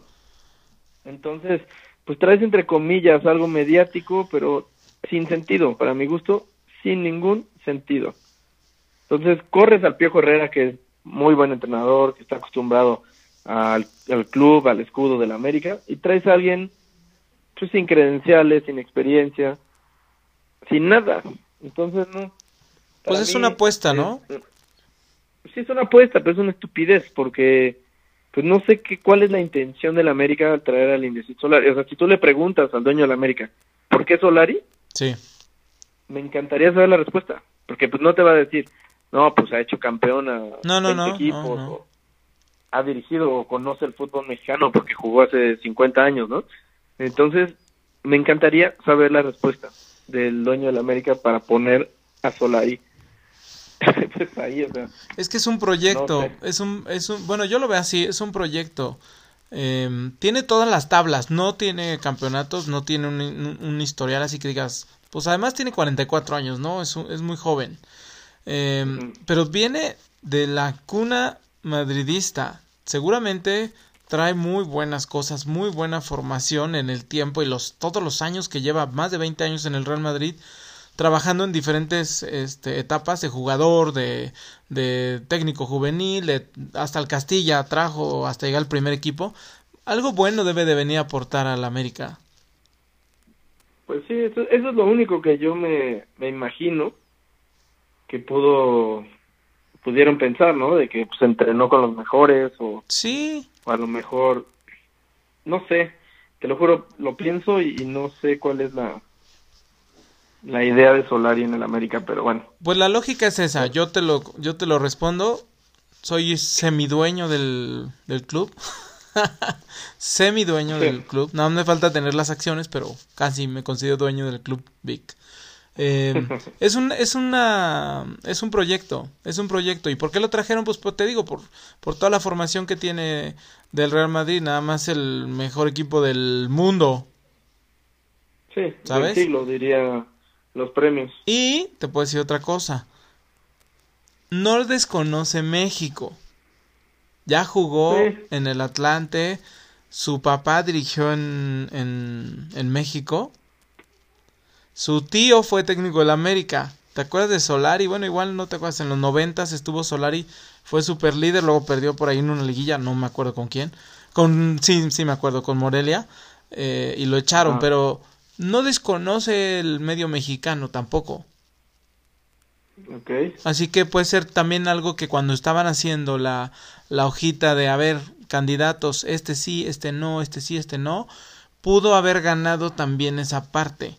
Entonces, pues traes entre comillas algo mediático, pero sin sentido, para mi gusto, sin ningún sentido. Entonces corres al Piojo Herrera, que es muy buen entrenador, que está acostumbrado al, club, al escudo de la América, y traes a alguien pues, sin credenciales, sin experiencia, sin nada. Entonces, no. Pues es una apuesta, ¿no? sí, es una apuesta, pero es una estupidez, porque pues no sé qué, cuál es la intención de la América al traer al Indesit Solari. O sea, si tú le preguntas al dueño de la América, ¿por qué Solari? Sí. Me encantaría saber la respuesta, porque pues no te va a decir, no, pues ha hecho campeón a no, no, no, equipos, ha dirigido o conoce el fútbol mexicano porque jugó hace 50 años, ¿no? Entonces, me encantaría saber la respuesta del dueño de la América para poner a Solari. pues ahí, o sea, es que es un proyecto, es un, es un, bueno, yo lo veo así, es un proyecto. Eh, tiene todas las tablas, no tiene campeonatos, no tiene un, un, historial así que digas, pues además tiene 44 años, ¿no? Es, es muy joven. Em, pero viene de la cuna madridista. Seguramente trae muy buenas cosas, muy buena formación en el tiempo y los todos los años que lleva, más de 20 años en el Real Madrid, trabajando en diferentes este, etapas de jugador, de, de técnico juvenil, hasta el Castilla trajo hasta llegar al primer equipo. Algo bueno debe de venir a aportar al América. Pues sí, eso, es lo único que yo me, me imagino que pudo pudieron pensar, ¿no? De que se pues, entrenó con los mejores o sí o a lo mejor no sé, te lo juro, lo pienso y, no sé cuál es la la idea de Solari en el América, pero bueno. Pues la lógica es esa, yo te lo yo te lo respondo, soy semidueño del del club. semidueño del club. No me falta tener las acciones, pero casi me considero dueño del club Big. Eh, es un es una es un proyecto es un proyecto. Y por qué lo trajeron pues, pues, te digo por por toda la formación que tiene del Real Madrid nada más el mejor equipo del mundo. Sí ¿sabes? lo diría los premios. Y te puedo decir otra cosa. No desconoce México. Ya jugó en el Atlante su papá dirigió en en, en México su tío fue técnico del América. ¿Te acuerdas de Solari? Bueno, igual no te acuerdas. En los noventas estuvo Solari, fue super líder, luego perdió por ahí en una liguilla, no me acuerdo con quién. Con, sí, sí me acuerdo, con Morelia. Eh, y lo echaron, ah. pero no desconoce el medio mexicano tampoco. Okay. Así que puede ser también algo que cuando estaban haciendo la, la hojita de, a ver, candidatos, este sí, este no, este sí, este no, pudo haber ganado también esa parte.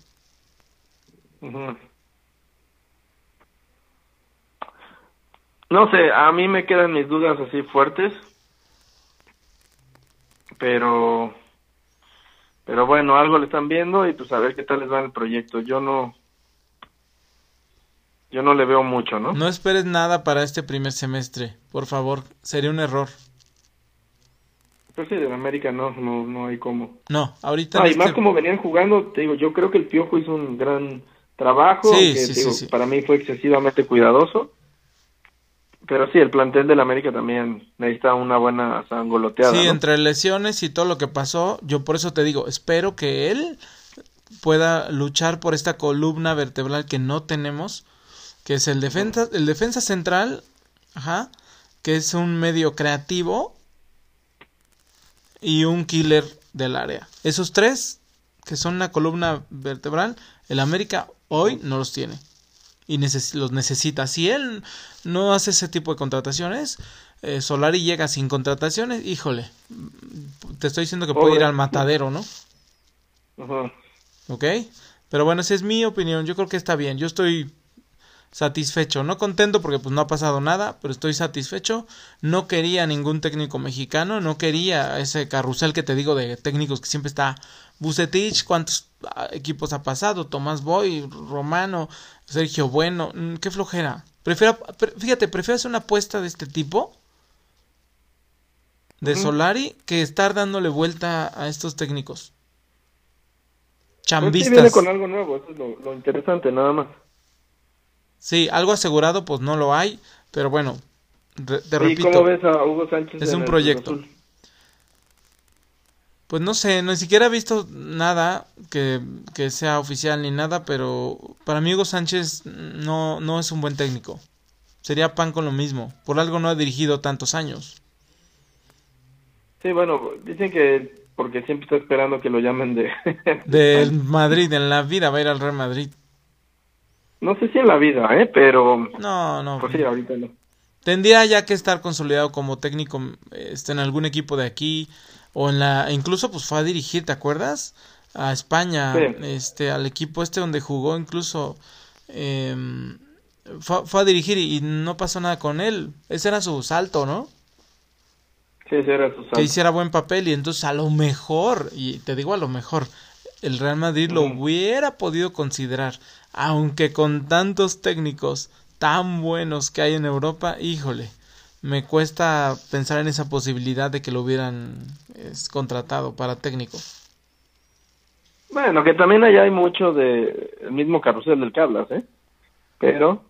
No sé, a mí me quedan mis dudas así fuertes, pero pero bueno, algo le están viendo y pues a ver qué tal les va el proyecto. Yo no yo no le veo mucho, ¿no? No esperes nada para este primer semestre, por favor, sería un error. Pues sí, de América no, no, no hay cómo. No, ahorita. No, y más este como venían jugando, te digo, yo creo que el Piojo hizo un gran trabajo, que para mí fue excesivamente cuidadoso. Pero sí, el plantel del América también necesita una buena sangoloteada. Sí, entre lesiones y todo lo que pasó, yo por eso te digo, espero que él pueda luchar por esta columna vertebral que no tenemos, que es el defensa, el defensa central, ajá, que es un medio creativo y un killer del área. Esos tres, que son una columna vertebral, el América Hoy no los tiene y los necesita. Si él no hace ese tipo de contrataciones, eh, Solari llega sin contrataciones, híjole, te estoy diciendo que puede ir al matadero, ¿no? Ajá. ¿Ok? Pero bueno, esa es mi opinión. Yo creo que está bien. Yo estoy satisfecho, no contento porque pues no ha pasado nada, pero estoy satisfecho. No quería ningún técnico mexicano, no quería ese carrusel que te digo de técnicos que siempre está Bucetich, cuántos ah, equipos ha pasado, Tomás Boy, Romano, Sergio Bueno, mm, qué flojera. Prefiero, fíjate, prefiero hacer una apuesta de este tipo de Solari que estar dándole vuelta a estos técnicos. Chambistas. Pues viene con algo nuevo, eso es lo, interesante, nada más. Sí, algo asegurado pues no lo hay, pero bueno, te repito. cómo ves a Hugo Sánchez? Es un proyecto. Pues no sé, ni siquiera he visto nada que, que, sea oficial ni nada, pero para mí Hugo Sánchez no, no es un buen técnico. Sería pan con lo mismo. Por algo no ha dirigido tantos años. Sí, bueno, dicen que porque siempre está esperando que lo llamen de... Del Madrid, en la vida va a ir al Real Madrid. No sé si en la vida, ¿eh? Pero... No, no. Pues sí, ahorita no. Tendría ya que estar consolidado como técnico este, en algún equipo de aquí o en la incluso pues fue a dirigir, ¿te acuerdas? A España, este al equipo este donde jugó incluso em, fue, a dirigir y, no pasó nada con él. Ese era su salto, ¿no? Sí, ese era su salto. Que hiciera buen papel y entonces a lo mejor, y te digo a lo mejor, el Real Madrid lo hubiera podido considerar, aunque con tantos técnicos tan buenos que hay en Europa, híjole, me cuesta pensar en esa posibilidad de que lo hubieran contratado para técnico. Bueno, que también allá hay mucho de el mismo carrusel del que hablas, ¿eh? Pero,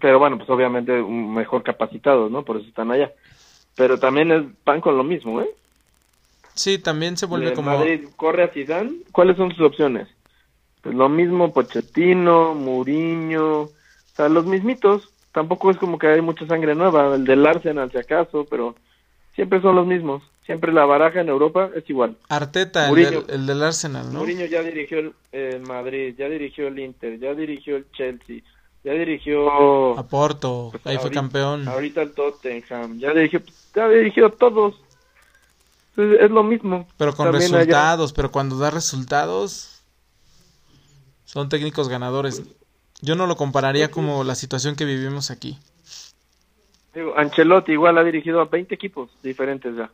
pero bueno, pues obviamente mejor capacitados, ¿no? Por eso están allá. Pero también es, van con lo mismo, ¿eh? Sí, también se vuelve como... Madrid corre a Zidane, ¿cuáles son sus opciones? Pues lo mismo Pochettino, Mourinho, o sea, los mismitos, tampoco es como que hay mucha sangre nueva, el del Arsenal si acaso, pero siempre son los mismos. Siempre la baraja en Europa es igual. Arteta, el, del, Arsenal, ¿no? Mourinho ya dirigió el, Madrid, ya dirigió el Inter, ya dirigió el Chelsea, ya dirigió... A Porto, pues ahí fue campeón. Ahorita el Tottenham, ya dirigió, ya dirigió todos. Es, es lo mismo. Pero con También allá- resultados, pero cuando da resultados, son técnicos ganadores. Yo no lo compararía como la situación que vivimos aquí. Digo, Ancelotti igual ha dirigido a 20 equipos diferentes ya.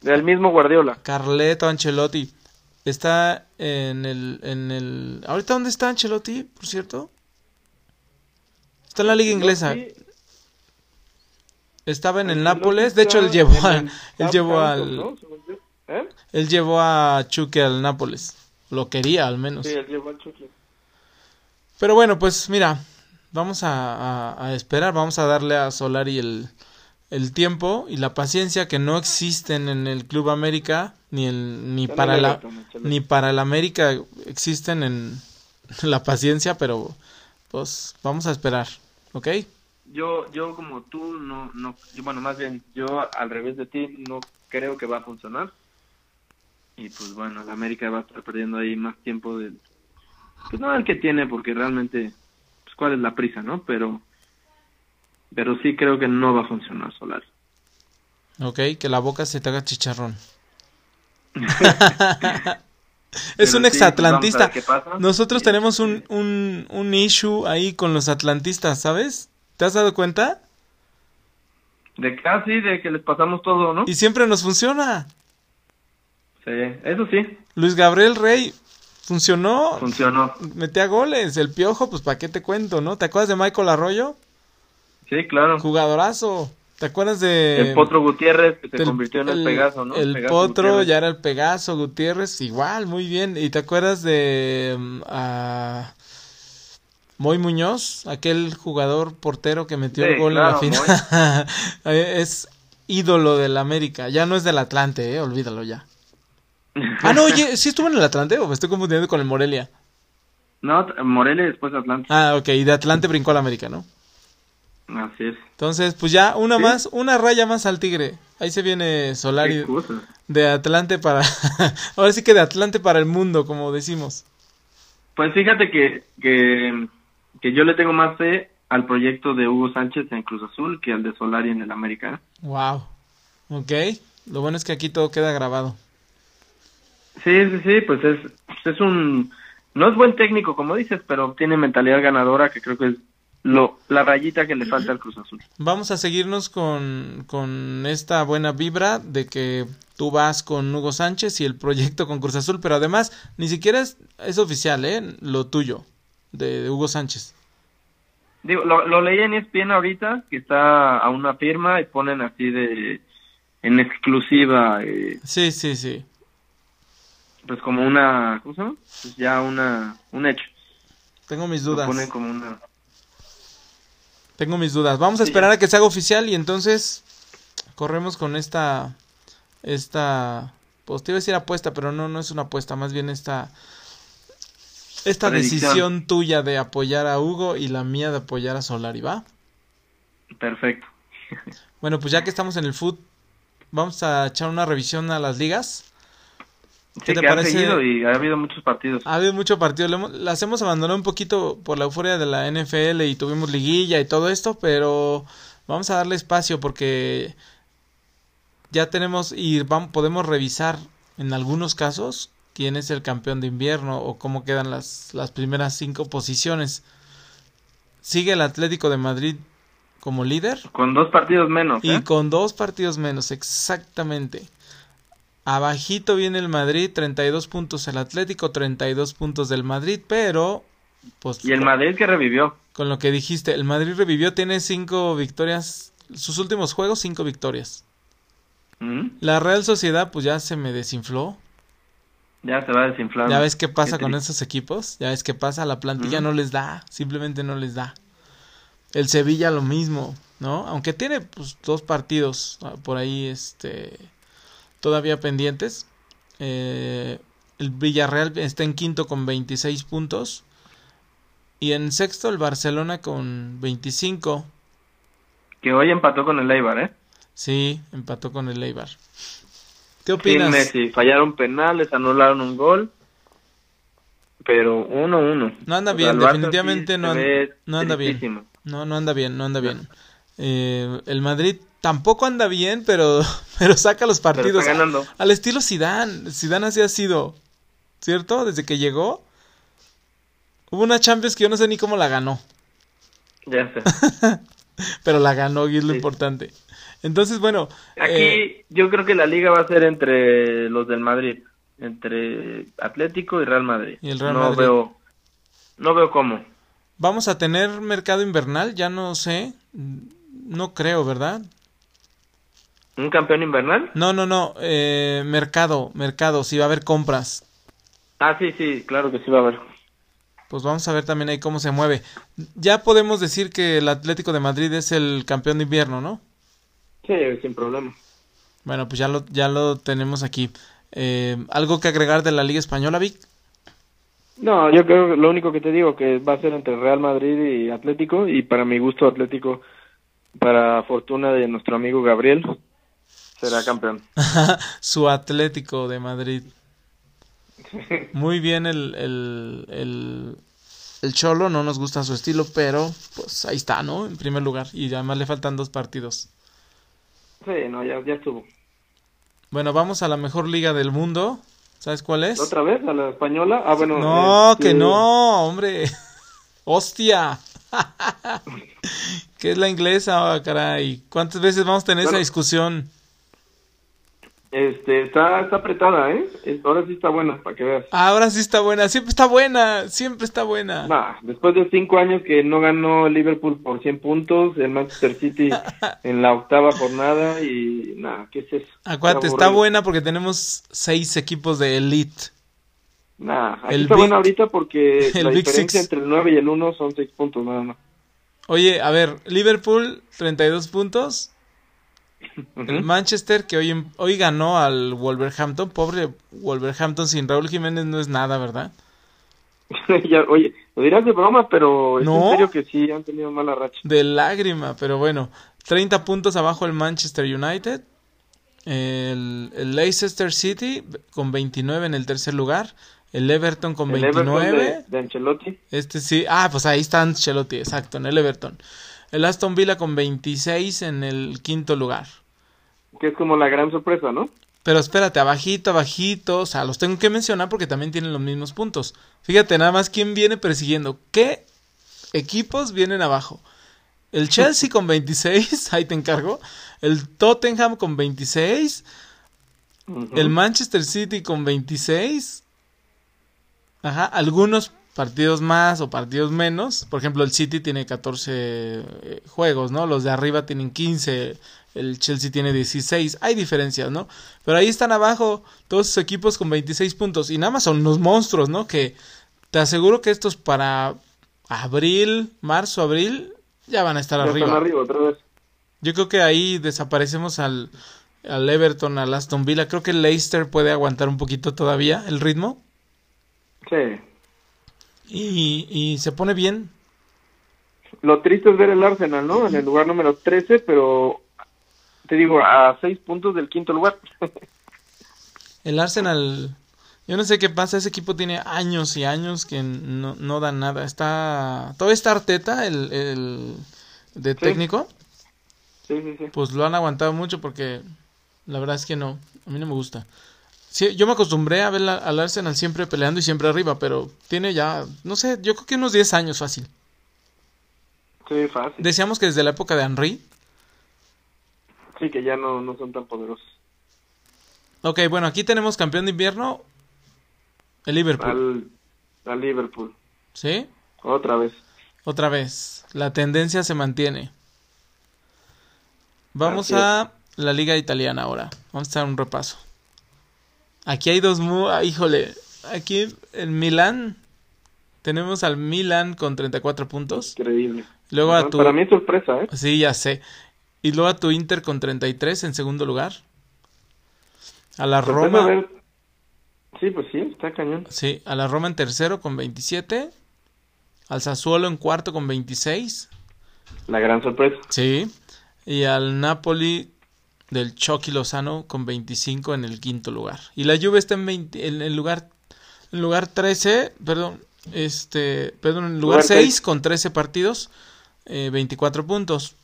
Del mismo Guardiola. Carleto Ancelotti está en el, en el... ¿Ahorita dónde está Ancelotti, por cierto? Está en la liga inglesa. Sí, Estaba en el Ancelotti Nápoles. De hecho, él llevó, a- en el él llevó al... ¿Eh? Él llevó a Chuque al Nápoles. Lo quería al menos. Sí, él llevó al Chucky. Pero bueno, pues mira, vamos a, a- a esperar, vamos a darle a Solari el, el tiempo y la paciencia que no existen en el Club América, ni, el, ni, para la, Ancelotti. ni para el América existen en la paciencia, pero pues vamos a esperar, ¿ok? Yo, yo como tú, no, no, yo, bueno, más bien, yo al revés de ti, no creo que va a funcionar. Y pues bueno, la América va a estar perdiendo ahí más tiempo del, pues no el que tiene, porque realmente, pues cuál es la prisa, ¿no? Pero, pero sí creo que no va a funcionar Solar. Ok, que la boca se te haga chicharrón. es Pero un sí, exatlantista. pues vamos a ver qué pasa. Nosotros tenemos un, este, un, un issue ahí con los atlantistas, ¿sabes? ¿Te has dado cuenta? De casi, de que les pasamos todo, ¿no? Y siempre nos funciona. Sí, eso sí, Luis Gabriel Rey funcionó, funcionó. metía goles. El piojo, pues para qué te cuento, ¿no? ¿Te acuerdas de Michael Arroyo? Sí, claro. Jugadorazo. ¿Te acuerdas de... El Potro Gutiérrez, que se convirtió en el, Pegaso, ¿no? El Pegaso Potro Gutiérrez. ya era el Pegaso, Gutiérrez, igual, muy bien. ¿Y te acuerdas de a Moy Muñoz, aquel jugador portero que metió Sí, el gol en la final? es ídolo del América, ya no es del Atlante, eh, olvídalo ya. Ah, no, oye, ¿sí estuvo en el Atlante o me estoy confundiendo con el Morelia? No, Morelia y después Atlanta. Ah, ok, y de Atlante brincó al América, ¿no? Así es. Entonces, pues ya una Sí. más, una raya más al Tigre. Ahí se viene Solari de Atlante para... Ahora sí que de Atlante para el mundo, como decimos. Pues fíjate que, que, que yo le tengo más fe al proyecto de Hugo Sánchez en Cruz Azul que al de Solari en el América. Wow. Ok. Lo bueno es que aquí todo queda grabado. Sí, sí, sí, pues es, es un... No es buen técnico, como dices, pero tiene mentalidad ganadora que creo que es lo la rayita que le falta al Cruz Azul. Vamos a seguirnos con, con esta buena vibra de que tú vas con Hugo Sánchez y el proyecto con Cruz Azul, pero además ni siquiera es, es oficial, ¿eh? Lo tuyo, de, de Hugo Sánchez. Digo, lo, lo leí en ESPN ahorita, que está a una firma y ponen así de... En exclusiva, eh, Sí, sí, sí. pues como una... ¿Cómo se llama? Pues ya una... Un hecho. Tengo mis Lo dudas. ponen como una... Tengo mis dudas. Vamos a Sí, esperar ya. a que se haga oficial y entonces corremos con esta esta pues te iba a decir apuesta, pero no no es una apuesta, más bien esta esta Predicción. decisión tuya de apoyar a Hugo y la mía de apoyar a Solari, ¿va? Perfecto. Bueno, pues ya que estamos en el foot, vamos a echar una revisión a las ligas. ¿Qué Sí, te que parece? y ha habido muchos partidos. Ha habido mucho partido, le hemos- las hemos abandonado un poquito por la euforia de la NFL y tuvimos liguilla y todo esto, pero vamos a darle espacio porque ya tenemos y vamos, podemos revisar en algunos casos quién es el campeón de invierno o cómo quedan las, las primeras cinco posiciones. Sigue el Atlético de Madrid como líder Con dos partidos menos, y ¿eh? con dos partidos menos, exactamente. Abajito viene el Madrid, 32 puntos el Atlético, 32 puntos del Madrid, pero pues Y el Madrid que revivió. con lo que dijiste, el Madrid revivió, tiene cinco victorias, sus últimos juegos cinco victorias. Ujú. La Real Sociedad pues ya se me desinfló. Ya se va desinflando. Ya ves qué pasa Qué con esos equipos, ya ves qué pasa, la plantilla no les da, simplemente no les da. El Sevilla lo mismo, ¿no? Aunque tiene pues dos partidos ah, por ahí este todavía pendientes. Eh, el Villarreal está en quinto con 26 puntos y en sexto el Barcelona con 25. Que hoy empató con el Eibar, ¿eh? Sí, empató con el Eibar. ¿Qué opinas? Messi. Fallaron penales, anularon un gol. Pero 1-1. No anda O sea, bien, definitivamente sí no, an- no anda bien. No, no anda bien, no anda bien. Eh, el Madrid tampoco anda bien, pero, pero saca los partidos. Al estilo Zidane. Zidane así ha sido, ¿cierto? Desde que llegó. Hubo una Champions que yo no sé ni cómo la ganó. Ya sé. Pero la ganó y es lo Sí. importante. Entonces, bueno. Aquí eh, yo creo que la liga va a ser entre los del Madrid, entre Atlético y Real Madrid. Y el Real no Madrid. veo no veo cómo. Vamos a tener mercado invernal, ya no sé. No creo, ¿verdad? ¿Un campeón invernal? No, no, no. eh, mercado, mercado. Si va a haber compras. Ah, sí, sí, claro que sí va a haber. Pues vamos a ver también ahí cómo se mueve. Ya podemos decir que el Atlético de Madrid es el campeón de invierno, ¿no? Sí, sin problema. Bueno, pues ya lo, ya lo tenemos aquí. Eh, ¿Algo que agregar de la Liga Española, Vic? No, yo creo que lo único que te digo que va a ser entre Real Madrid y Atlético y para mi gusto Atlético, para fortuna de nuestro amigo Gabriel, será campeón. Su Atlético de Madrid. Muy bien el, el, el, el Cholo, no nos gusta su estilo, pero pues ahí está, ¿no? En primer lugar. Y además le faltan dos partidos. Sí, no, ya, ya estuvo. Bueno, vamos a la mejor liga del mundo. ¿Sabes cuál es? ¿Otra vez a la española? Ah, bueno. No, este, que no, hombre. Hostia. ¿Qué es la inglesa, caray? ¿Cuántas veces vamos a tener esa discusión? Este, está, está apretada, ¿eh? Ahora sí está buena, para que veas. Ahora sí está buena, siempre está buena, siempre está buena. Nah, después de cinco años que no ganó Liverpool por 100 puntos, el Manchester City en la octava jornada y nada, ¿qué es eso? Acuérdate, está buena porque tenemos seis equipos de elite. Nah, aquí El está Big- buena ahorita porque el la Big diferencia Six. entre el 9 y el 1 son 6 puntos nada más. Oye, a ver, Liverpool, 32 puntos. El Manchester, que hoy, hoy ganó al Wolverhampton. Pobre Wolverhampton sin Raúl Jiménez no es nada, ¿verdad? Ya, oye, lo dirás de broma, pero es No. en serio que sí han tenido mala racha. De lágrima, pero bueno. 30 puntos abajo el Manchester United. El, el Leicester City con 29 en el tercer lugar. El Everton con El Everton 29. de, de Ancelotti, Este sí. Ah, pues ahí está Ancelotti, exacto, en el Everton. El Aston Villa con 26 en el quinto lugar. que es como la gran sorpresa, ¿no? Pero espérate, abajito, abajito. O sea, los tengo que mencionar porque también tienen los mismos puntos. Fíjate nada más quién viene persiguiendo. ¿Qué equipos vienen abajo? El Chelsea con 26, ahí te encargo. El Tottenham con 26. Ujú. El Manchester City con 26. Ajá, algunos partidos más o partidos menos. Por ejemplo, el City tiene 14 eh, juegos, ¿no? Los de arriba tienen 15. El Chelsea tiene 16. Hay diferencias, ¿no? Pero ahí están abajo todos esos equipos con 26 puntos. Y nada más son unos monstruos, ¿no? Que te aseguro que estos para abril, marzo, abril, ya van a estar Ya arriba. están arriba otra vez. Yo creo que ahí desaparecemos al, al Everton, al Aston Villa. Creo que el Leicester puede aguantar un poquito todavía el ritmo. Sí. Y, y se pone bien. Lo triste es ver el Arsenal, ¿no? En el lugar número 13, pero te digo, a 6 puntos del quinto lugar. El Arsenal, yo no sé qué pasa. Ese equipo tiene años y años que no, no da nada. Está. Todavía está Arteta, el, el de técnico. sí, sí, sí. Pues lo han aguantado mucho porque la verdad es que no. A mí no me gusta. Sí, yo me acostumbré a ver la- al Arsenal siempre peleando y siempre arriba, pero tiene ya, no sé, yo creo que unos 10 años fácil. Sí, fácil. Decíamos que desde la época de Henry. Sí, que ya no, no son tan poderosos. Ok, bueno, aquí tenemos campeón de invierno, el Liverpool. Al, al Liverpool. ¿Sí? Otra vez. Otra vez, la tendencia se mantiene. Vamos a la liga italiana ahora. Vamos a dar un repaso. Aquí hay dos ah, híjole, aquí en Milán tenemos al Milan con 34 puntos. Increíble. Luego a Ajá, tu... Para mí es sorpresa, ¿eh? Sí, ya sé. Y luego a tu Inter con 33 en segundo lugar. A la Roma... ver- Sí, pues sí, está cañón. Sí, a la Roma en tercero con 27. Al Sassuolo en cuarto con 26. La gran sorpresa. Sí. Y al Napoli del Chucky Lozano con 25 en el quinto lugar. Y la Juve está en, 20 en el lugar en lugar 13, perdón, este, perdón, en lugar Lugar 6 seis. con 13 partidos, eh, 24 puntos.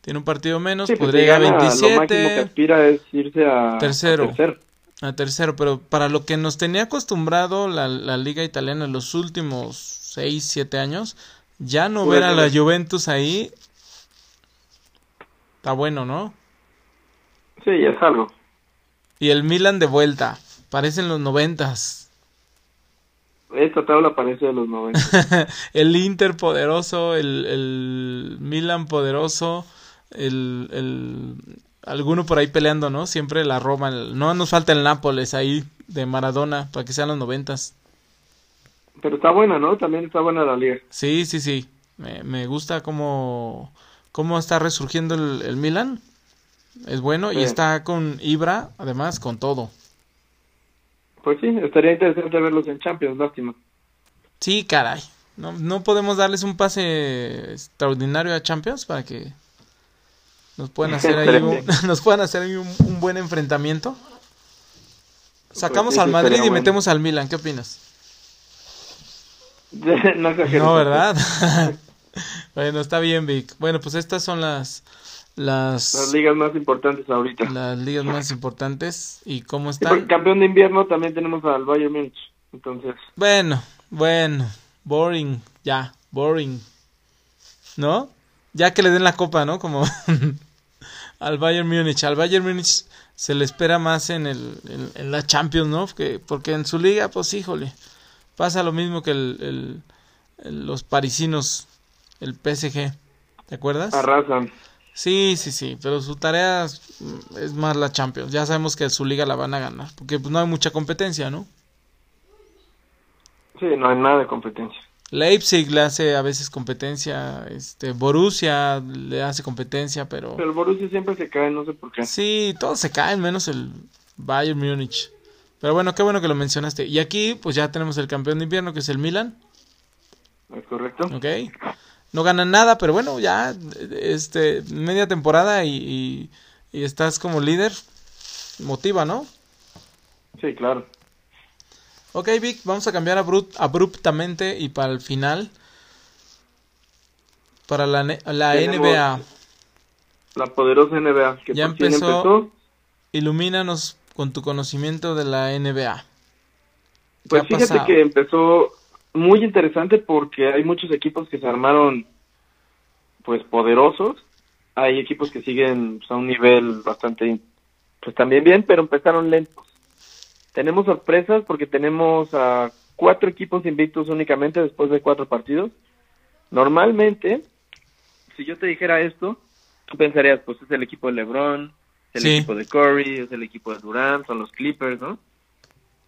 Tiene un partido menos, Sí, pues, podría llegar a gana, Lo máximo que 27, aspira es irse a Tercero. a tercero. a tercero, pero para lo que nos tenía acostumbrado la, la liga italiana en los últimos 6, 7 años, ya no Puede ver a la eso. Juventus ahí está bueno, ¿no? Sí, ya es algo. Y el Milan de vuelta, parecen los noventas. Esta tabla parece de los 90. el Inter poderoso, el, el Milan poderoso, el, el alguno por ahí peleando, ¿no? Siempre la Roma, el- no nos falta el Nápoles ahí de Maradona para que sean los noventas. Pero está buena, ¿no? También está buena la liga. Sí, sí, sí. Me, me gusta cómo, cómo está resurgiendo el, el Milan. Es bueno y está con Ibra, además, con todo. Pues sí, estaría interesante verlos en Champions, lástima. Sí, caray. No, no podemos darles un pase extraordinario a Champions para que nos puedan hacer ahí un, Estaría bien. nos puedan hacer ahí un, un buen enfrentamiento. Sacamos Pues sí, al Madrid y bueno. metemos al Milan. ¿Qué opinas? no. No, ¿verdad? bueno, está bien, Vic. Bueno, pues estas son las Las las ligas más importantes ahorita. las ligas más importantes y cómo Sí, están. campeón de invierno también tenemos al Bayern Múnich. Entonces, Bueno, bueno, boring, ya, boring. ¿No? Ya que le den la copa, ¿no? Como al Bayern Múnich. Al Bayern Múnich se le espera más en el en, en la Champions, ¿no? Que- porque en su liga, pues híjole, pasa lo mismo que el- los parisinos, el PSG. ¿Te acuerdas? arrasan. Sí, sí, sí, pero su tarea es, más la Champions. Ya sabemos que su liga la van a ganar, porque pues, no hay mucha competencia, ¿no? Sí, no hay nada de competencia. Leipzig le hace a veces competencia, este Borussia le hace competencia, pero Pero el Borussia siempre se cae, no sé por qué. sí, todos se caen menos el Bayern Múnich. Pero bueno, qué bueno que lo mencionaste. Y aquí pues ya tenemos el campeón de invierno que es el Milan, ¿Es correcto? ¿ok? No ganan nada, pero bueno, ya este media temporada y, y, y estás como líder, motiva, ¿no? Sí, claro. Ok, Vic, vamos a cambiar abrupt- abruptamente y para el final. Para la, la NBA. La poderosa NBA. Que Ya empezó. empezó. Ilumínanos con tu conocimiento de la NBA. ¿Qué Pues fíjate pasado? que empezó muy interesante porque hay muchos equipos que se armaron pues poderosos. Hay equipos que siguen pues, a un nivel bastante pues también bien, pero empezaron lentos. Tenemos sorpresas porque tenemos a cuatro equipos invictos únicamente después de cuatro partidos. Normalmente, si yo te dijera esto, tú pensarías, pues es el equipo de LeBron, es el Sí. equipo de Curry, es el equipo de Durant, son los Clippers, ¿no?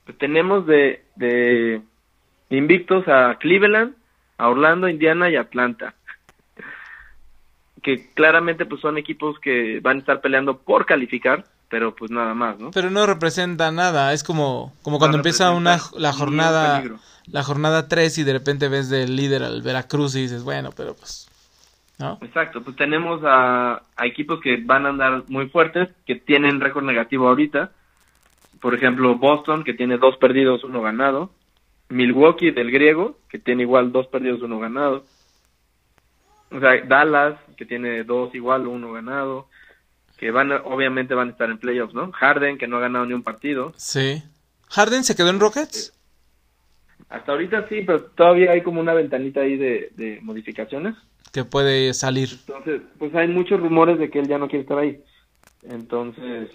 Pues tenemos de, de invictos a Cleveland, a Orlando, Indiana y Atlanta. Que claramente pues son equipos que van a estar peleando por calificar, pero pues nada más, ¿no? Pero no representa nada. Es como, como cuando No empieza una, la jornada la jornada 3 y de repente ves del líder al Veracruz y dices, bueno, pero pues... ¿No? Exacto, pues tenemos a, a equipos que van a andar muy fuertes, que tienen récord negativo ahorita. Por ejemplo, Boston, que tiene dos perdidos, uno ganado. Milwaukee, del griego, que tiene igual dos perdidos, uno ganado. O sea, Dallas, que tiene dos igual, uno ganado. Que van obviamente van a estar en playoffs, ¿no? Harden, que no ha ganado ni un partido. Sí. ¿Harden se quedó en Rockets? Hasta ahorita sí, pero todavía hay como una ventanita ahí de, de modificaciones. Que puede salir. Entonces, pues hay muchos rumores de que él ya no quiere estar ahí. Entonces,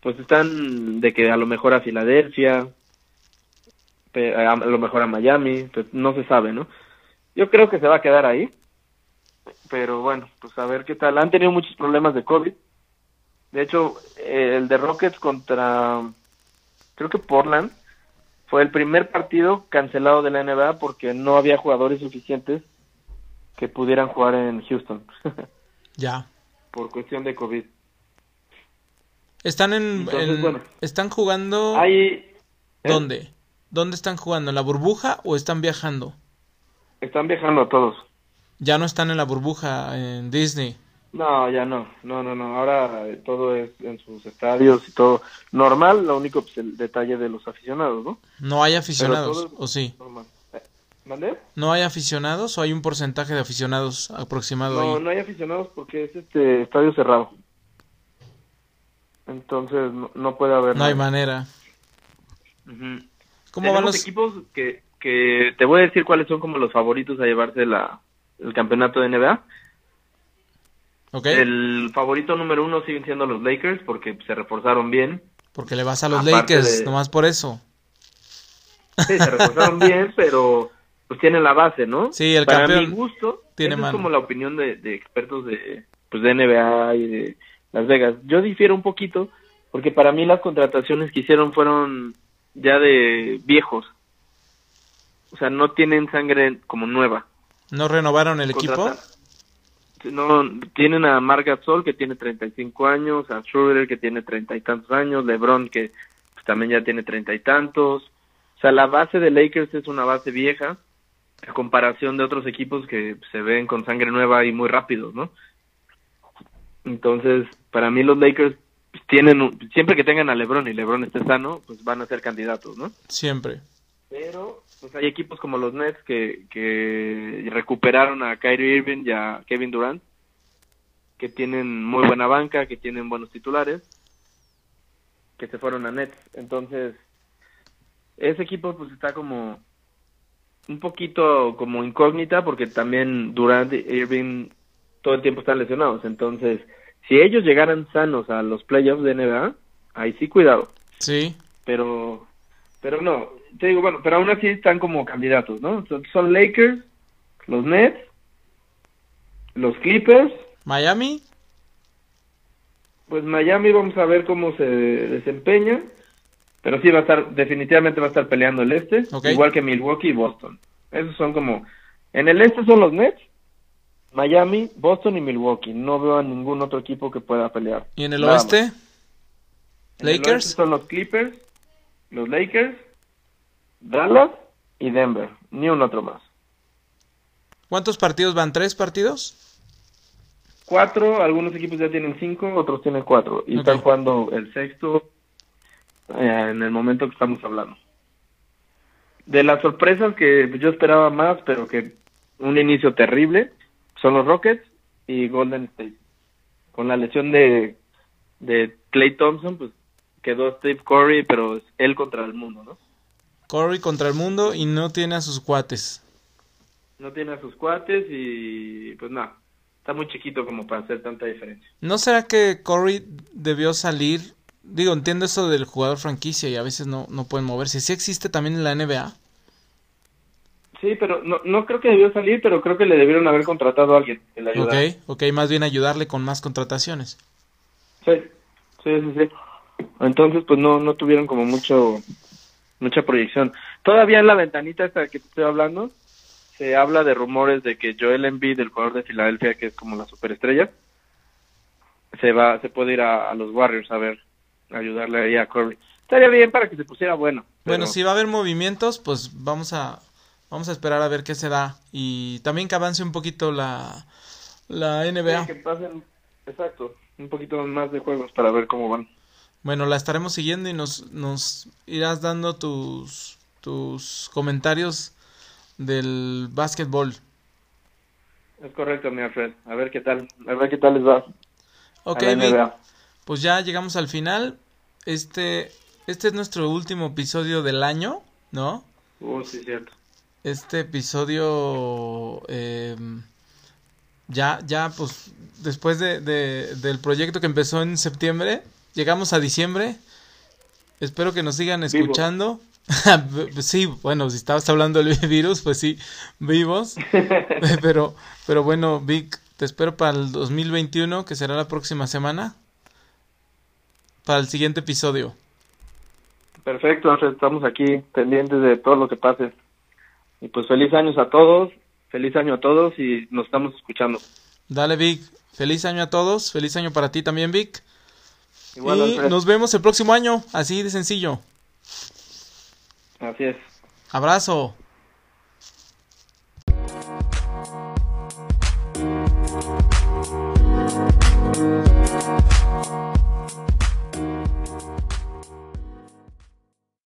pues están de que a lo mejor a Filadelfia, a lo mejor a Miami, no se sabe, ¿no? Yo creo que se va a quedar ahí. Pero bueno, pues a ver qué tal. Han tenido muchos problemas de COVID. De hecho, el de Rockets contra, creo que Portland, fue el primer partido cancelado de la NBA porque no había jugadores suficientes que pudieran jugar en Houston Ya. por cuestión de COVID. Están en, Entonces, en- bueno. están jugando Hay, ¿eh? ¿Dónde? ¿Dónde están jugando? ¿En la burbuja o están viajando? Están viajando todos. Ya no están en la burbuja en Disney. No, ya no, no, no, no. Ahora eh, todo es en sus estadios y todo normal. Lo único, pues el detalle de los aficionados, ¿no? No hay aficionados, ¿o sí? Normal. Eh, ¿Vale? ¿No hay aficionados o hay un porcentaje de aficionados aproximado No, ahí? no hay aficionados porque es este estadio cerrado. Entonces no, no puede haber. No hay manera. Ujú. ¿Cómo van los...? equipos que, que te voy a decir cuáles son como los favoritos a llevarse la, el campeonato de NBA. ¿Ok? El favorito número uno siguen siendo los Lakers porque se reforzaron bien. Porque le vas a los Aparte Lakers, de- nomás por eso. Sí, se reforzaron bien, pero pues tienen la base, ¿no? Sí, el Para campeón mi gusto, tiene mano. es como la opinión de, de expertos de, pues, de NBA y de Las Vegas. Yo difiero un poquito porque para mí las contrataciones que hicieron fueron ya de viejos. O sea, no tienen sangre como nueva. ¿No renovaron el equipo? No, tienen a Marc Gasol que tiene 35 años, a Schroeder que tiene treinta y tantos años, LeBron que pues, también ya tiene treinta y tantos. O sea, la base de Lakers es una base vieja a comparación de otros equipos que se ven con sangre nueva y muy rápidos, ¿no? Entonces, para mí los Lakers tienen un- siempre que tengan a LeBron y LeBron esté sano, pues van a ser candidatos, ¿no? Siempre. Pero pues hay equipos como los Nets que, que recuperaron a Kyrie Irving y a Kevin Durant, que tienen muy buena banca, que tienen buenos titulares, que se fueron a Nets. Entonces, ese equipo pues está como un poquito como incógnita porque también Durant y Irving todo el tiempo están lesionados. Entonces, si ellos llegaran sanos a los playoffs de NBA, ahí sí cuidado. Sí. pero pero no te digo bueno pero aún así están como candidatos no son, Lakers los Nets los Clippers. ¿Miami? pues Miami vamos a ver cómo se desempeña pero sí va a estar definitivamente va a estar peleando el este igual que Milwaukee y Boston. Esos son como en el este son los Nets Miami Boston y Milwaukee no veo a ningún otro equipo que pueda pelear ¿Y en el Nada oeste? más. En el ¿Lakers? oeste son los Clippers, los Lakers, Dallas y Denver. Ni un otro más. ¿Cuántos partidos van? ¿Tres partidos? Cuatro, algunos equipos ya tienen cinco, otros tienen cuatro. Y están jugando el sexto eh, en el momento que estamos hablando. De las sorpresas que yo esperaba más, pero que un inicio terrible, son los Rockets y Golden State. Con la lesión de, de Clay Thompson, pues quedó Steve Curry, pero es él contra el mundo, ¿no? Curry contra el mundo y no tiene a sus cuates. no tiene a sus cuates y pues nada, está muy chiquito como para hacer tanta diferencia. ¿No será que Curry debió salir? Digo, entiendo eso del jugador franquicia y a veces no, no pueden moverse. ¿Sí existe también en la NBA? Sí, pero no, no creo que debió salir, pero creo que le debieron haber contratado a alguien que le ayudara. Ok, ok, más bien ayudarle con más contrataciones. Sí, sí, sí, sí. Entonces, pues no, no tuvieron como mucho, mucha proyección. Todavía en la ventanita esta que te estoy hablando, se habla de rumores de que Joel Embiid, el jugador de Filadelfia, que es como la superestrella, se va, se puede ir a, a los Warriors a ver, a ayudarle ahí a Curry. Estaría bien para que se pusiera bueno. pero- Bueno, si va a haber movimientos, pues vamos a vamos a esperar a ver qué se da y también que avance un poquito la la NBA. Sí, que pasen, exacto, un poquito más de juegos para ver cómo van. Bueno, la estaremos siguiendo y nos nos irás dando tus tus comentarios del básquetbol. Es correcto, mi Alfred. A ver qué tal, a ver qué tal les va. Ok, NBA. pues ya llegamos al final. Este este es nuestro último episodio del año, ¿no? Uh, sí, cierto. Este episodio eh, ya ya pues después de, de- del proyecto que empezó en septiembre llegamos a diciembre. Espero que nos sigan escuchando. Sí bueno si estabas hablando del virus pues sí vivos. Pero pero bueno Vic te espero para el 2021 que será la próxima semana para el siguiente episodio. Perfecto, estamos aquí pendientes de todo lo que pase. Y pues feliz años a todos, feliz año a todos y nos estamos escuchando. dale Vic feliz año a todos feliz año para ti también Vic Igual, y Alfred. nos vemos el próximo año, así de sencillo. Así es. Abrazo.